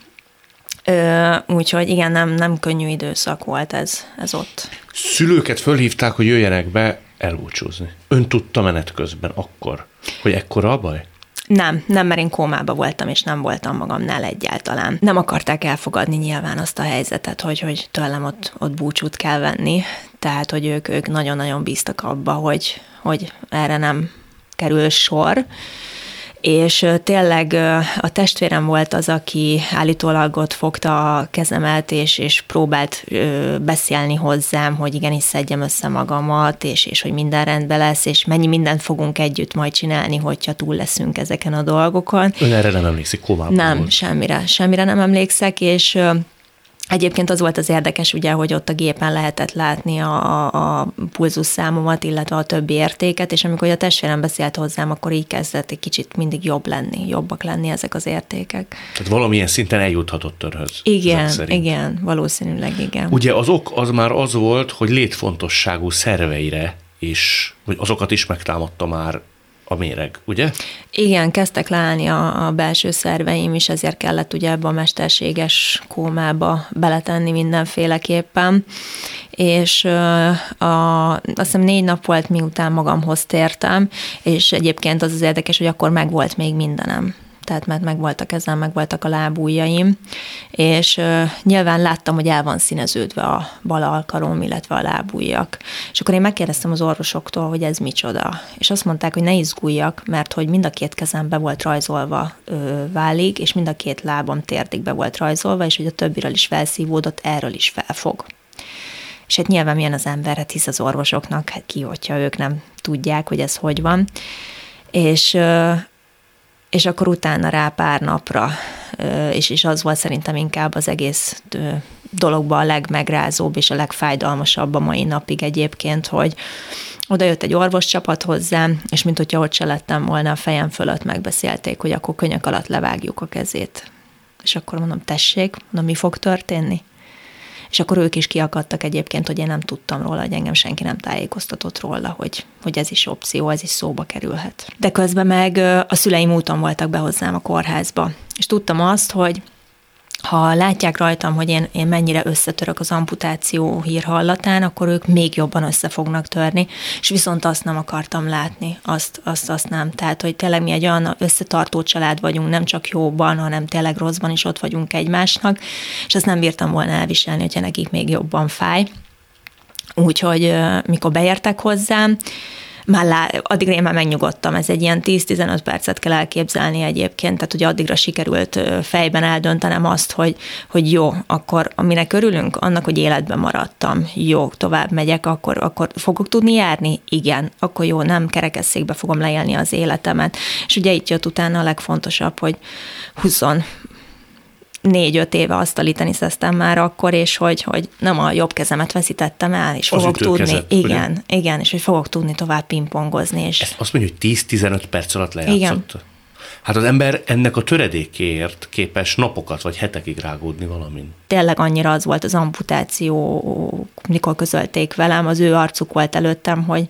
úgyhogy igen, nem, nem könnyű időszak volt ez, ez ott. Szülőket fölhívták, hogy jöjjenek be elbúcsúzni. Ön tudta menet közben akkor, hogy ekkora a baj? Nem, nem, mert én kómába voltam, és nem voltam magamnál egyáltalán. Nem akarták elfogadni nyilván azt a helyzetet, hogy, hogy tőlem ott, ott búcsút kell venni, tehát, hogy ők, ők nagyon-nagyon bíztak abba, hogy, hogy erre nem kerül sor és tényleg a testvérem volt az, aki állítólag ott fogta a kezemet, és, és próbált beszélni hozzám, hogy igenis szedjem össze magamat, és, és hogy minden rendben lesz, és mennyi mindent fogunk együtt majd csinálni, hogyha túl leszünk ezeken a dolgokon. Ön erre nem emlékszik, kovában Nem, volt. semmire, semmire nem emlékszek, és Egyébként az volt az érdekes, ugye, hogy ott a gépen lehetett látni a, a pulzusszámomat, illetve a többi értéket, és amikor a testvérem beszélt hozzám, akkor így kezdett egy kicsit mindig jobb lenni, jobbak lenni ezek az értékek. Tehát valamilyen szinten eljuthatott önhöz. Igen, igen, valószínűleg igen. Ugye az ok az már az volt, hogy létfontosságú szerveire is, vagy azokat is megtámadta már a méreg, ugye? Igen, kezdtek leállni a, a belső szerveim is, ezért kellett ugye ebbe a mesterséges kómába beletenni mindenféleképpen, és a, azt hiszem négy nap volt, miután magamhoz tértem, és egyébként az az érdekes, hogy akkor meg volt még mindenem tehát mert meg volt a kezem, meg voltak a lábújaim, és uh, nyilván láttam, hogy el van színeződve a bal alkarom, illetve a lábújak. És akkor én megkérdeztem az orvosoktól, hogy ez micsoda. És azt mondták, hogy ne izguljak, mert hogy mind a két kezem be volt rajzolva ö, válig, és mind a két lábam térdig be volt rajzolva, és hogy a többiről is felszívódott, erről is felfog. És hát nyilván milyen az ember, hát hisz az orvosoknak, hát ki, hogyha ők nem tudják, hogy ez hogy van. És és akkor utána rá pár napra, és, és az volt szerintem inkább az egész dologban a legmegrázóbb és a legfájdalmasabb a mai napig egyébként, hogy oda jött egy orvoscsapat hozzám, és mint hogyha ott se lettem volna a fejem fölött, megbeszélték, hogy akkor könyök alatt levágjuk a kezét. És akkor mondom, tessék, mondom, mi fog történni? És akkor ők is kiakadtak egyébként, hogy én nem tudtam róla, hogy engem senki nem tájékoztatott róla, hogy, hogy ez is opció, ez is szóba kerülhet. De közben meg a szüleim úton voltak be hozzám a kórházba, és tudtam azt, hogy ha látják rajtam, hogy én, én mennyire összetörök az amputáció hírhallatán, akkor ők még jobban össze fognak törni, és viszont azt nem akartam látni, azt, azt, azt nem. Tehát, hogy tényleg mi egy olyan összetartó család vagyunk, nem csak jóban, hanem tényleg rosszban is ott vagyunk egymásnak, és azt nem bírtam volna elviselni, hogyha nekik még jobban fáj. Úgyhogy mikor beértek hozzám, már lá, addigra én már megnyugodtam, ez egy ilyen 10-15 percet kell elképzelni egyébként, tehát ugye addigra sikerült fejben eldöntenem azt, hogy, hogy jó, akkor aminek örülünk, annak, hogy életben maradtam, jó, tovább megyek, akkor, akkor fogok tudni járni? Igen, akkor jó, nem kerekesszékbe fogom leélni az életemet. És ugye itt jött utána a legfontosabb, hogy 20 négy-öt éve asztali teniszeztem már akkor, és hogy, hogy nem a jobb kezemet veszítettem el, és Az fogok tudni, ütőkezet, igen, ugye? igen, és hogy fogok tudni tovább pingpongozni, és Ezt azt mondja, hogy 10-15 perc alatt lejátszott. Igen. Hát az ember ennek a töredékéért képes napokat vagy hetekig rágódni valamin. tényleg annyira az volt az amputáció, mikor közölték velem, az ő arcuk volt előttem, hogy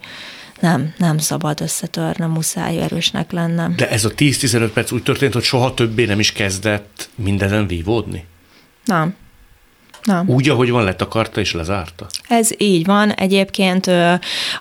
nem, nem szabad összetörnem, muszáj erősnek lennem. De ez a 10-15 perc úgy történt, hogy soha többé nem is kezdett mindenen vívódni? Nem. Nem. Úgy, ahogy van, letakarta és lezárta? Ez így van. Egyébként,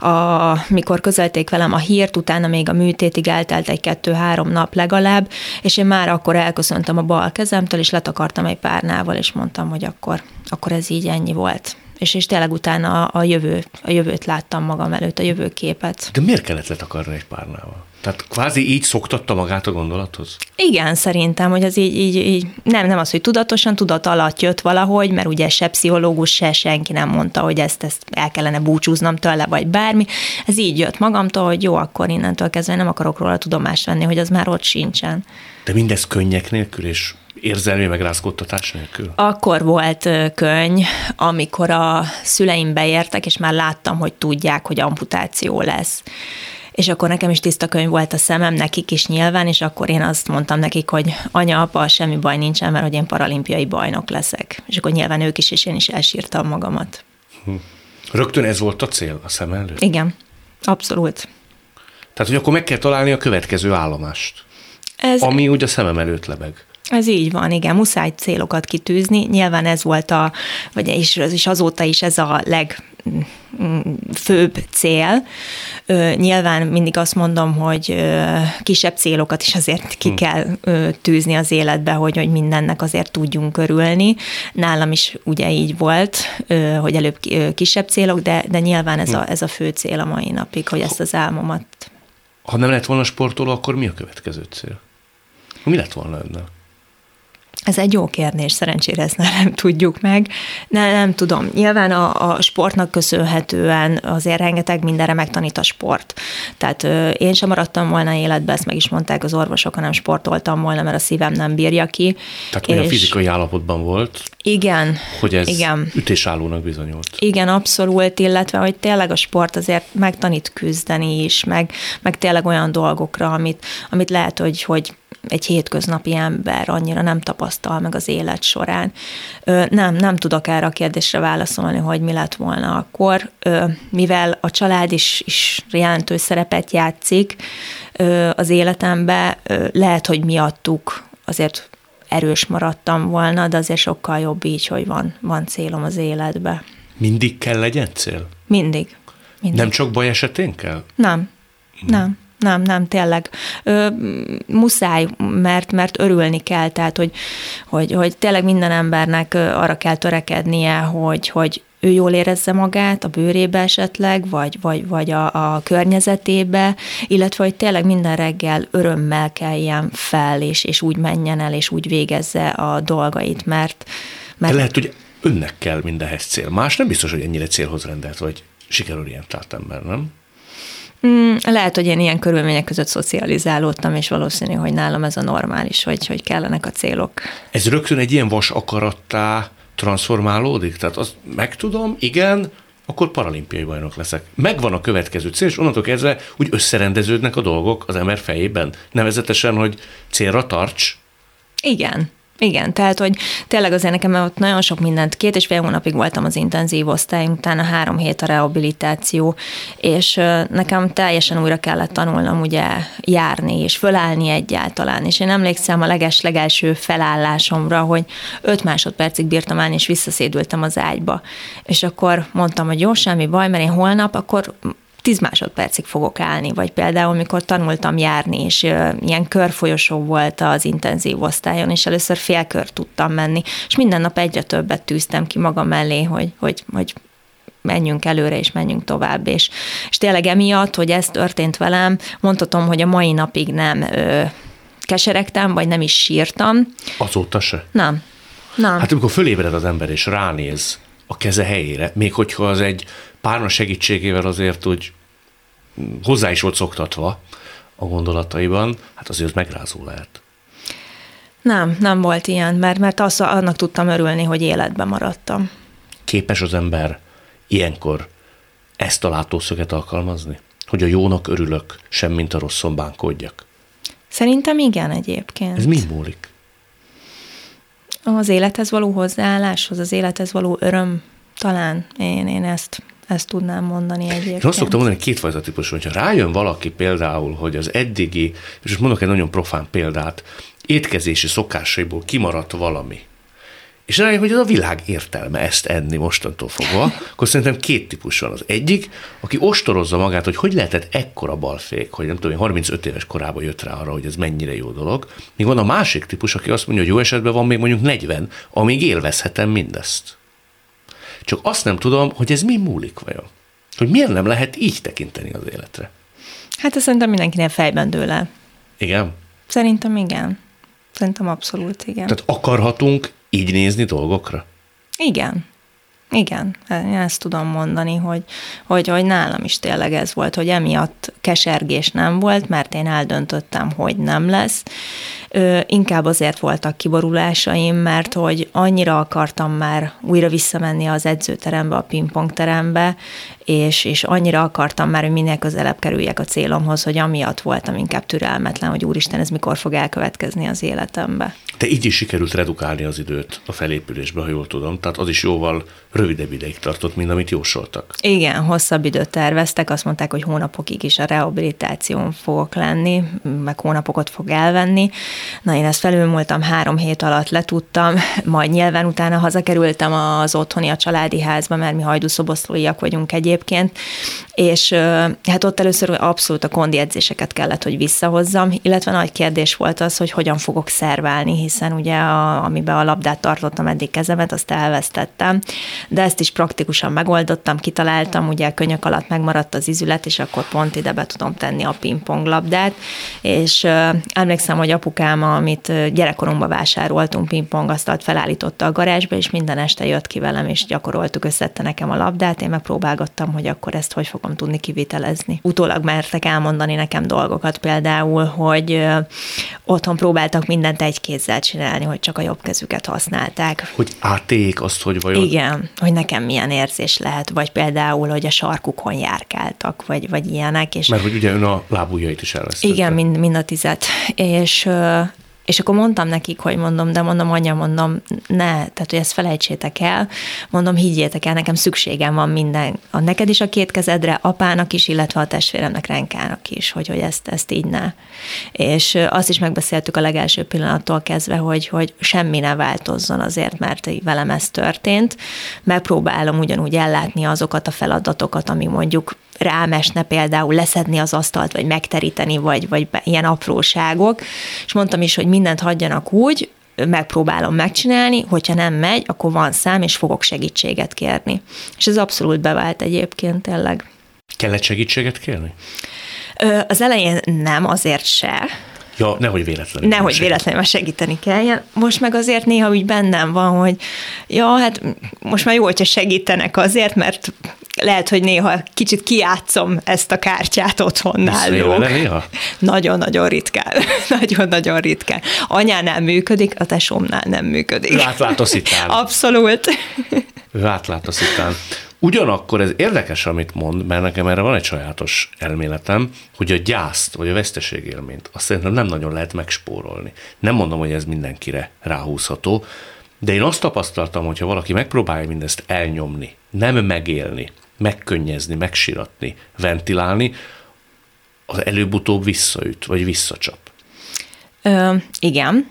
a, mikor közölték velem a hírt, utána még a műtétig eltelt egy kettő-három nap legalább, és én már akkor elköszöntem a bal kezemtől, és letakartam egy párnával, és mondtam, hogy akkor, akkor ez így ennyi volt. És, és tényleg utána a, a, jövő, a jövőt láttam magam előtt, a jövőképet. De miért kellett letakarni egy párnával? Tehát kvázi így szoktatta magát a gondolathoz? Igen, szerintem, hogy az így, így, így nem, nem az, hogy tudatosan, tudat alatt jött valahogy, mert ugye se pszichológus, se senki nem mondta, hogy ezt, ezt el kellene búcsúznom tőle, vagy bármi. Ez így jött magamtól, hogy jó, akkor innentől kezdve nem akarok róla tudomást venni, hogy az már ott sincsen. De mindez könnyek nélkül és érzelmi megrázkódtatás nélkül? Akkor volt ö, könny, amikor a szüleim beértek, és már láttam, hogy tudják, hogy amputáció lesz. És akkor nekem is tiszta könyv volt a szemem, nekik is nyilván, és akkor én azt mondtam nekik, hogy anya, apa, semmi baj nincsen, mert hogy én paralimpiai bajnok leszek. És akkor nyilván ők is, és én is elsírtam magamat. Rögtön ez volt a cél a szem előtt? Igen, abszolút. Tehát, hogy akkor meg kell találni a következő állomást, Ez, ami úgy a szemem előtt lebeg. Ez így van, igen, muszáj célokat kitűzni. Nyilván ez volt a, vagy és, és azóta is ez a legfőbb cél. Ö, nyilván mindig azt mondom, hogy ö, kisebb célokat is azért ki kell ö, tűzni az életbe, hogy, hogy mindennek azért tudjunk örülni. Nálam is ugye így volt, hogy előbb kisebb célok, de, de nyilván ez a, ez a fő cél a mai napig, hogy ezt az álmomat Ha nem lett volna sportoló, akkor mi a következő cél? Mi lett volna önnek? Ez egy jó kérdés, szerencsére ezt nem tudjuk meg. Ne, nem tudom. Nyilván a, a sportnak köszönhetően azért rengeteg mindenre megtanít a sport. Tehát ö, én sem maradtam volna életbe, ezt meg is mondták az orvosok, hanem sportoltam volna, mert a szívem nem bírja ki. Tehát olyan fizikai állapotban volt, igen, hogy ez igen. ütésállónak bizonyult. Igen, abszolút, illetve, hogy tényleg a sport azért megtanít küzdeni is, meg, meg tényleg olyan dolgokra, amit, amit lehet, hogy, hogy egy hétköznapi ember annyira nem tapasztal meg az élet során. Nem, nem tudok erre a kérdésre válaszolni, hogy mi lett volna akkor, mivel a család is, is jelentős szerepet játszik az életembe, lehet, hogy miattuk azért erős maradtam volna, de azért sokkal jobb így, hogy van, van célom az életbe. Mindig kell legyen cél? Mindig. Mindig. Nem csak baj esetén kell? Nem, nem. Nem, nem, tényleg. Ö, muszáj, mert, mert örülni kell, tehát, hogy, hogy, hogy tényleg minden embernek arra kell törekednie, hogy, hogy ő jól érezze magát a bőrébe esetleg, vagy, vagy, vagy a, a környezetébe, illetve hogy tényleg minden reggel örömmel keljen fel, és, és úgy menjen el, és úgy végezze a dolgait, mert... mert... De lehet, hogy önnek kell mindenhez cél. Más nem biztos, hogy ennyire célhoz rendelt, vagy sikerorientált ember, nem? Mm, lehet, hogy én ilyen körülmények között szocializálódtam, és valószínű, hogy nálam ez a normális, hogy, hogy kellenek a célok. Ez rögtön egy ilyen vas akarattá transformálódik? Tehát azt megtudom, igen, akkor paralimpiai bajnok leszek. Megvan a következő cél, és onnantól kezdve úgy összerendeződnek a dolgok az ember fejében. Nevezetesen, hogy célra tarts. Igen. Igen, tehát, hogy tényleg azért nekem ott nagyon sok mindent, két és fél hónapig voltam az intenzív osztály, utána három hét a rehabilitáció, és nekem teljesen újra kellett tanulnom ugye járni, és fölállni egyáltalán, és én emlékszem a leges legelső felállásomra, hogy öt másodpercig bírtam állni, és visszaszédültem az ágyba. És akkor mondtam, hogy jó, semmi baj, mert én holnap akkor 10 másodpercig fogok állni, vagy például, mikor tanultam járni, és ilyen körfolyosó volt az intenzív osztályon, és először félkör tudtam menni, és minden nap egyre többet tűztem ki magam mellé, hogy, hogy, hogy menjünk előre, és menjünk tovább. És, és tényleg emiatt, hogy ez történt velem, mondhatom, hogy a mai napig nem ö, keseregtem, vagy nem is sírtam. Azóta se? Nem. Nem. Hát amikor fölébred az ember, és ránéz a keze helyére, még hogyha az egy párna segítségével azért úgy hozzá is volt szoktatva a gondolataiban, hát azért megrázó lehet. Nem, nem volt ilyen, mert, mert azt, annak tudtam örülni, hogy életben maradtam. Képes az ember ilyenkor ezt a látószöget alkalmazni? Hogy a jónak örülök, semmint a rosszon bánkodjak? Szerintem igen egyébként. Ez mi múlik? Az élethez való hozzáálláshoz, az élethez való öröm, talán én, én ezt ezt tudnám mondani egyébként. Én azt szoktam mondani, kétfajta típus, hogyha rájön valaki például, hogy az eddigi, és most mondok egy nagyon profán példát, étkezési szokásaiból kimaradt valami, és rájön, hogy ez a világ értelme ezt enni mostantól fogva, akkor szerintem két típus van. Az egyik, aki ostorozza magát, hogy hogy lehetett ekkora balfék, hogy nem tudom, 35 éves korában jött rá arra, hogy ez mennyire jó dolog. Míg van a másik típus, aki azt mondja, hogy jó esetben van még mondjuk 40, amíg élvezhetem mindezt. Csak azt nem tudom, hogy ez mi múlik vajon. Hogy miért nem lehet így tekinteni az életre. Hát ez szerintem mindenkinek fejben dől el. Igen? Szerintem igen. Szerintem abszolút igen. Tehát akarhatunk így nézni dolgokra? Igen. Igen, én ezt tudom mondani, hogy, hogy, hogy nálam is tényleg ez volt, hogy emiatt kesergés nem volt, mert én eldöntöttem, hogy nem lesz. Ö, inkább azért voltak kiborulásaim, mert hogy annyira akartam már újra visszamenni az edzőterembe, a pingpongterembe, és, és annyira akartam már, hogy minél közelebb kerüljek a célomhoz, hogy amiatt voltam inkább türelmetlen, hogy úristen, ez mikor fog elkövetkezni az életembe. Te így is sikerült redukálni az időt a felépülésbe, ha jól tudom. Tehát az is jóval rövidebb ideig tartott, mint amit jósoltak. Igen, hosszabb időt terveztek, azt mondták, hogy hónapokig is a rehabilitáción fogok lenni, meg hónapokat fog elvenni. Na, én ezt felülmúltam, három hét alatt letudtam, majd nyilván utána hazakerültem az otthoni, a családi házba, mert mi hajdúszoboszlóiak vagyunk egyébként, egyébként, és hát ott először abszolút a kondi edzéseket kellett, hogy visszahozzam, illetve nagy kérdés volt az, hogy hogyan fogok szerválni, hiszen ugye a, amiben a labdát tartottam eddig kezemet, azt elvesztettem, de ezt is praktikusan megoldottam, kitaláltam, ugye a könyök alatt megmaradt az izület, és akkor pont ide be tudom tenni a pingpong labdát, és emlékszem, hogy apukám, amit gyerekkoromban vásároltunk, pingpongasztalt felállította a garázsba, és minden este jött ki velem, és gyakoroltuk, összette nekem a labdát, én megpróbálgattam, hogy akkor ezt hogy fogom tudni kivitelezni. Utólag mertek elmondani nekem dolgokat, például, hogy otthon próbáltak mindent egy kézzel csinálni, hogy csak a jobb kezüket használták. Hogy áték azt, hogy vajon... Igen, hogy nekem milyen érzés lehet, vagy például, hogy a sarkukon járkáltak, vagy, vagy ilyenek. És Mert hogy ugye ön a lábujjait is elvesztette. Igen, mind, mind a tizet. És és akkor mondtam nekik, hogy mondom, de mondom, anya, mondom, ne, tehát hogy ezt felejtsétek el, mondom, higgyétek el, nekem szükségem van minden, a neked is a két kezedre, apának is, illetve a testvéremnek, Renkának is, hogy, hogy ezt, ezt így ne. És azt is megbeszéltük a legelső pillanattól kezdve, hogy, hogy semmi ne változzon azért, mert velem ez történt. Megpróbálom ugyanúgy ellátni azokat a feladatokat, ami mondjuk rám esne például leszedni az asztalt, vagy megteríteni, vagy, vagy ilyen apróságok, és mondtam is, hogy mindent hagyjanak úgy, megpróbálom megcsinálni, hogyha nem megy, akkor van szám, és fogok segítséget kérni. És ez abszolút bevált egyébként tényleg. Kellett segítséget kérni? Az elején nem, azért se, Ja, nehogy véletlenül. Nehogy segíteni. véletlenül segíteni kelljen. Most meg azért néha úgy bennem van, hogy ja, hát most már jó, hogyha segítenek azért, mert lehet, hogy néha kicsit kiátszom ezt a kártyát otthon nálunk. Nagyon-nagyon ritkán. Nagyon-nagyon ritkán. Anyánál működik, a tesómnál nem működik. Ő átlát a szitán. Abszolút. Ő átlát a szitán. Ugyanakkor ez érdekes, amit mond, mert nekem erre van egy sajátos elméletem, hogy a gyászt, vagy a veszteségélményt azt szerintem nem nagyon lehet megspórolni. Nem mondom, hogy ez mindenkire ráhúzható, de én azt tapasztaltam, hogy ha valaki megpróbálja mindezt elnyomni, nem megélni, megkönnyezni, megsiratni, ventilálni, az előbb-utóbb visszaüt, vagy visszacsap. Ö, igen,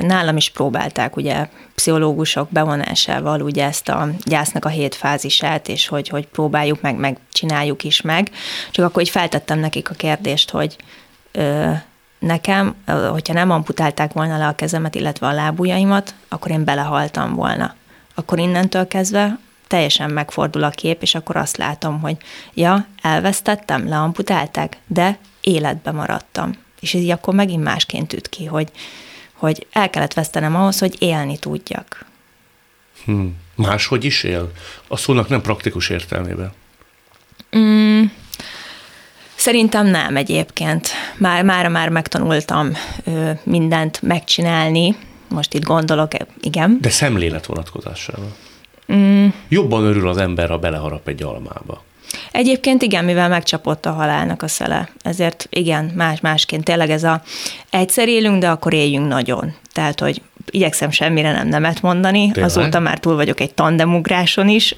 nálam is próbálták ugye pszichológusok bevonásával ugye ezt a gyásznak a hét fázisát, és hogy, hogy próbáljuk meg, meg csináljuk is meg. Csak akkor így feltettem nekik a kérdést, hogy ö, nekem, hogyha nem amputálták volna le a kezemet, illetve a lábujjaimat, akkor én belehaltam volna. Akkor innentől kezdve teljesen megfordul a kép, és akkor azt látom, hogy ja, elvesztettem, leamputálták, de életbe maradtam. És így akkor megint másként üt ki, hogy, hogy el kellett vesztenem ahhoz, hogy élni tudjak. Hmm. Máshogy is él? A szónak nem praktikus értelmében. Mm, szerintem nem egyébként. Már, már, már megtanultam ö, mindent megcsinálni, most itt gondolok, igen. De szemlélet vonatkozásával. Mm. Jobban örül az ember, ha beleharap egy almába. Egyébként igen, mivel megcsapott a halálnak a szele. Ezért igen, más-másként. Tényleg ez a egyszer élünk, de akkor éljünk nagyon. Tehát, hogy igyekszem semmire nem nemet mondani. Tényleg? Azóta már túl vagyok egy tandemugráson is,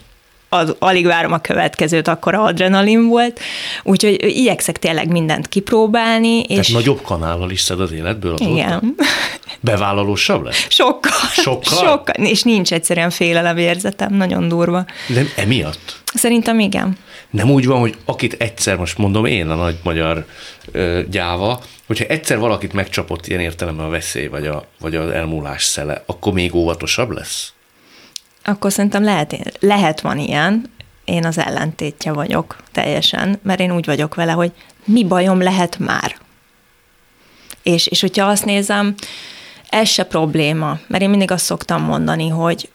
az, alig várom a következőt, akkor a adrenalin volt. Úgyhogy igyekszek tényleg mindent kipróbálni. Tehát és... nagyobb kanállal is szed az életből azóta? Igen. Bevállalósabb lesz? Sokkal. Sokkal? Sokkal. És nincs egyszerűen félelem nagyon durva. De emiatt? Szerintem igen. Nem úgy van, hogy akit egyszer, most mondom én, a nagy magyar ö, gyáva, hogyha egyszer valakit megcsapott ilyen értelemben a veszély, vagy, a, vagy az elmúlás szele, akkor még óvatosabb lesz? Akkor szerintem lehet, lehet van ilyen, én az ellentétje vagyok teljesen, mert én úgy vagyok vele, hogy mi bajom lehet már. És, és hogyha azt nézem, ez se probléma, mert én mindig azt szoktam mondani, hogy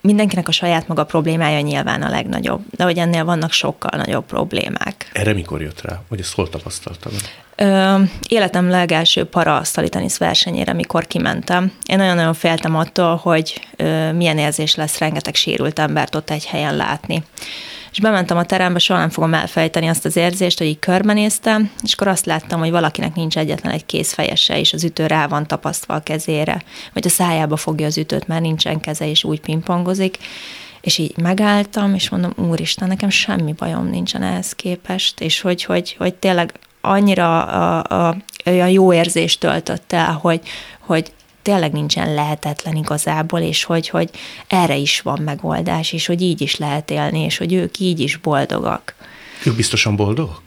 mindenkinek a saját maga problémája nyilván a legnagyobb, de hogy ennél vannak sokkal nagyobb problémák. Erre mikor jött rá? Vagy ezt hol tapasztaltam? Ö, életem legelső para tenisz versenyére, mikor kimentem. Én nagyon-nagyon féltem attól, hogy ö, milyen érzés lesz rengeteg sérült embert ott egy helyen látni és bementem a terembe, soha nem fogom elfejteni azt az érzést, hogy így körbenéztem, és akkor azt láttam, hogy valakinek nincs egyetlen egy kézfejese, és az ütő rá van tapasztva a kezére, vagy a szájába fogja az ütőt, mert nincsen keze, és úgy pingpongozik, és így megálltam, és mondom, úristen, nekem semmi bajom nincsen ehhez képest, és hogy, hogy, hogy tényleg annyira a, a, a jó érzést töltött el, hogy, hogy tényleg nincsen lehetetlen igazából, és hogy, hogy erre is van megoldás, és hogy így is lehet élni, és hogy ők így is boldogak. Ők biztosan boldogok?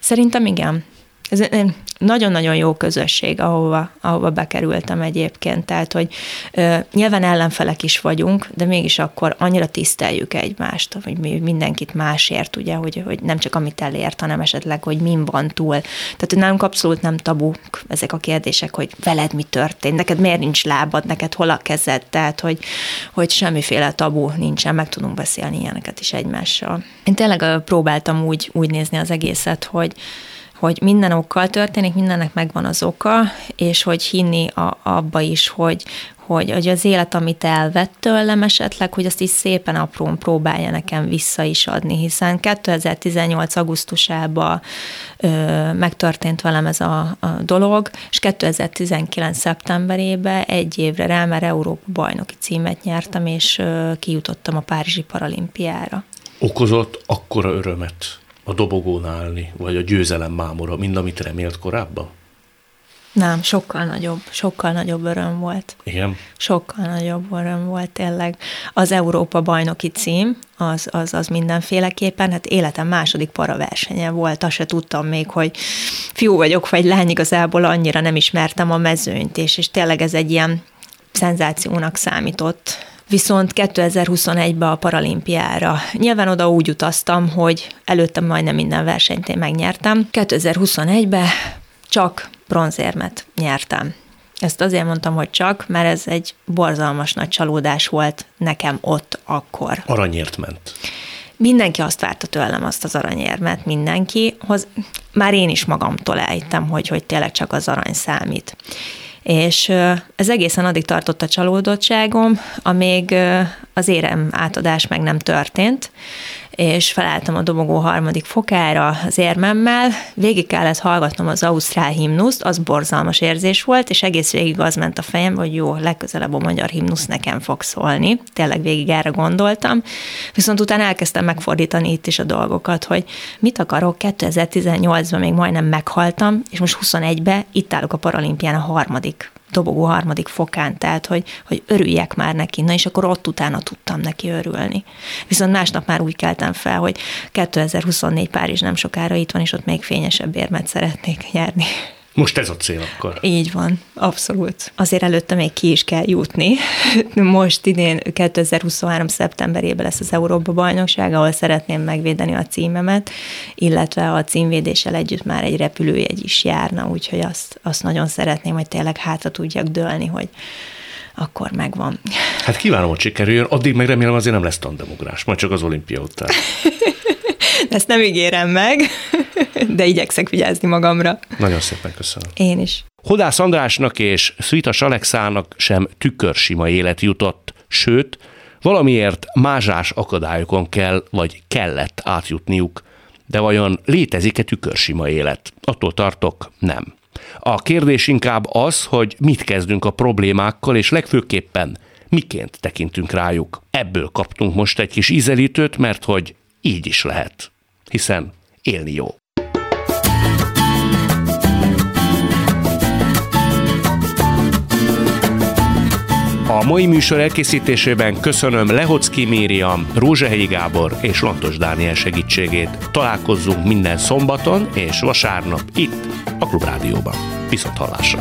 Szerintem igen. Ez nagyon-nagyon jó közösség, ahova, ahova bekerültem egyébként. Tehát, hogy ö, nyilván ellenfelek is vagyunk, de mégis akkor annyira tiszteljük egymást, hogy mi mindenkit másért, ugye, hogy, hogy nem csak amit elért, hanem esetleg, hogy min van túl. Tehát, hogy nálunk abszolút nem tabuk ezek a kérdések, hogy veled mi történt, neked miért nincs lábad, neked hol a kezed, tehát, hogy, hogy semmiféle tabu nincsen, meg tudunk beszélni ilyeneket is egymással. Én tényleg próbáltam úgy, úgy nézni az egészet, hogy, hogy minden okkal történik, mindennek megvan az oka, és hogy hinni a, abba is, hogy, hogy, hogy az élet, amit elvett tőlem esetleg, hogy azt is szépen aprón próbálja nekem vissza is adni, hiszen 2018. augusztusában ö, megtörtént velem ez a, a dolog, és 2019. szeptemberében egy évre rá már Európa bajnoki címet nyertem, és ö, kijutottam a Párizsi paralimpiára. Okozott akkora örömet a dobogón állni, vagy a győzelem mámora, mind amit remélt korábban? Nem, sokkal nagyobb, sokkal nagyobb öröm volt. Igen? Sokkal nagyobb öröm volt tényleg. Az Európa bajnoki cím, az, az, az mindenféleképpen, hát életem második para versenye volt, azt se tudtam még, hogy fiú vagyok, vagy lány, igazából annyira nem ismertem a mezőnyt, és, és tényleg ez egy ilyen szenzációnak számított viszont 2021-ben a paralimpiára. Nyilván oda úgy utaztam, hogy előtte majdnem minden versenyt én megnyertem. 2021-ben csak bronzérmet nyertem. Ezt azért mondtam, hogy csak, mert ez egy borzalmas nagy csalódás volt nekem ott akkor. Aranyért ment. Mindenki azt várta tőlem, azt az aranyérmet, mindenki. Hoz, már én is magamtól ejtem, hogy, hogy tényleg csak az arany számít. És ez egészen addig tartott a csalódottságom, amíg az érem átadás meg nem történt, és felálltam a dobogó harmadik fokára az érmemmel, végig kellett hallgatnom az ausztrál himnuszt, az borzalmas érzés volt, és egész végig az ment a fejem, hogy jó, legközelebb a magyar himnusz nekem fog szólni. Tényleg végig erre gondoltam. Viszont utána elkezdtem megfordítani itt is a dolgokat, hogy mit akarok, 2018-ban még majdnem meghaltam, és most 21-ben itt állok a paralimpián a harmadik dobogó harmadik fokán, tehát hogy, hogy örüljek már neki, na és akkor ott utána tudtam neki örülni. Viszont másnap már úgy keltem fel, hogy 2024 Párizs nem sokára itt van, és ott még fényesebb érmet szeretnék nyerni. Most ez a cél akkor. Így van, abszolút. Azért előtte még ki is kell jutni. Most idén 2023. szeptemberében lesz az Európa bajnokság, ahol szeretném megvédeni a címemet, illetve a címvédéssel együtt már egy repülőjegy is járna, úgyhogy azt, azt nagyon szeretném, hogy tényleg hátra tudjak dőlni, hogy akkor megvan. Hát kívánom, hogy sikerüljön, addig meg remélem azért nem lesz tandemugrás, majd csak az olimpia után. Ezt nem ígérem meg, de igyekszek vigyázni magamra. Nagyon szépen köszönöm. Én is. Hodász Andrásnak és Szvitas Alexának sem tükörsima élet jutott, sőt, valamiért mázsás akadályokon kell vagy kellett átjutniuk. De vajon létezik-e tükörsima élet? Attól tartok, nem. A kérdés inkább az, hogy mit kezdünk a problémákkal, és legfőképpen miként tekintünk rájuk. Ebből kaptunk most egy kis ízelítőt, mert hogy így is lehet. Hiszen élni jó. A mai műsor elkészítésében köszönöm Lehocki Mériam, Rózsahelyi Gábor és Lantos Dániel segítségét. Találkozzunk minden szombaton és vasárnap itt a Klubrádióban. Viszont hallásra!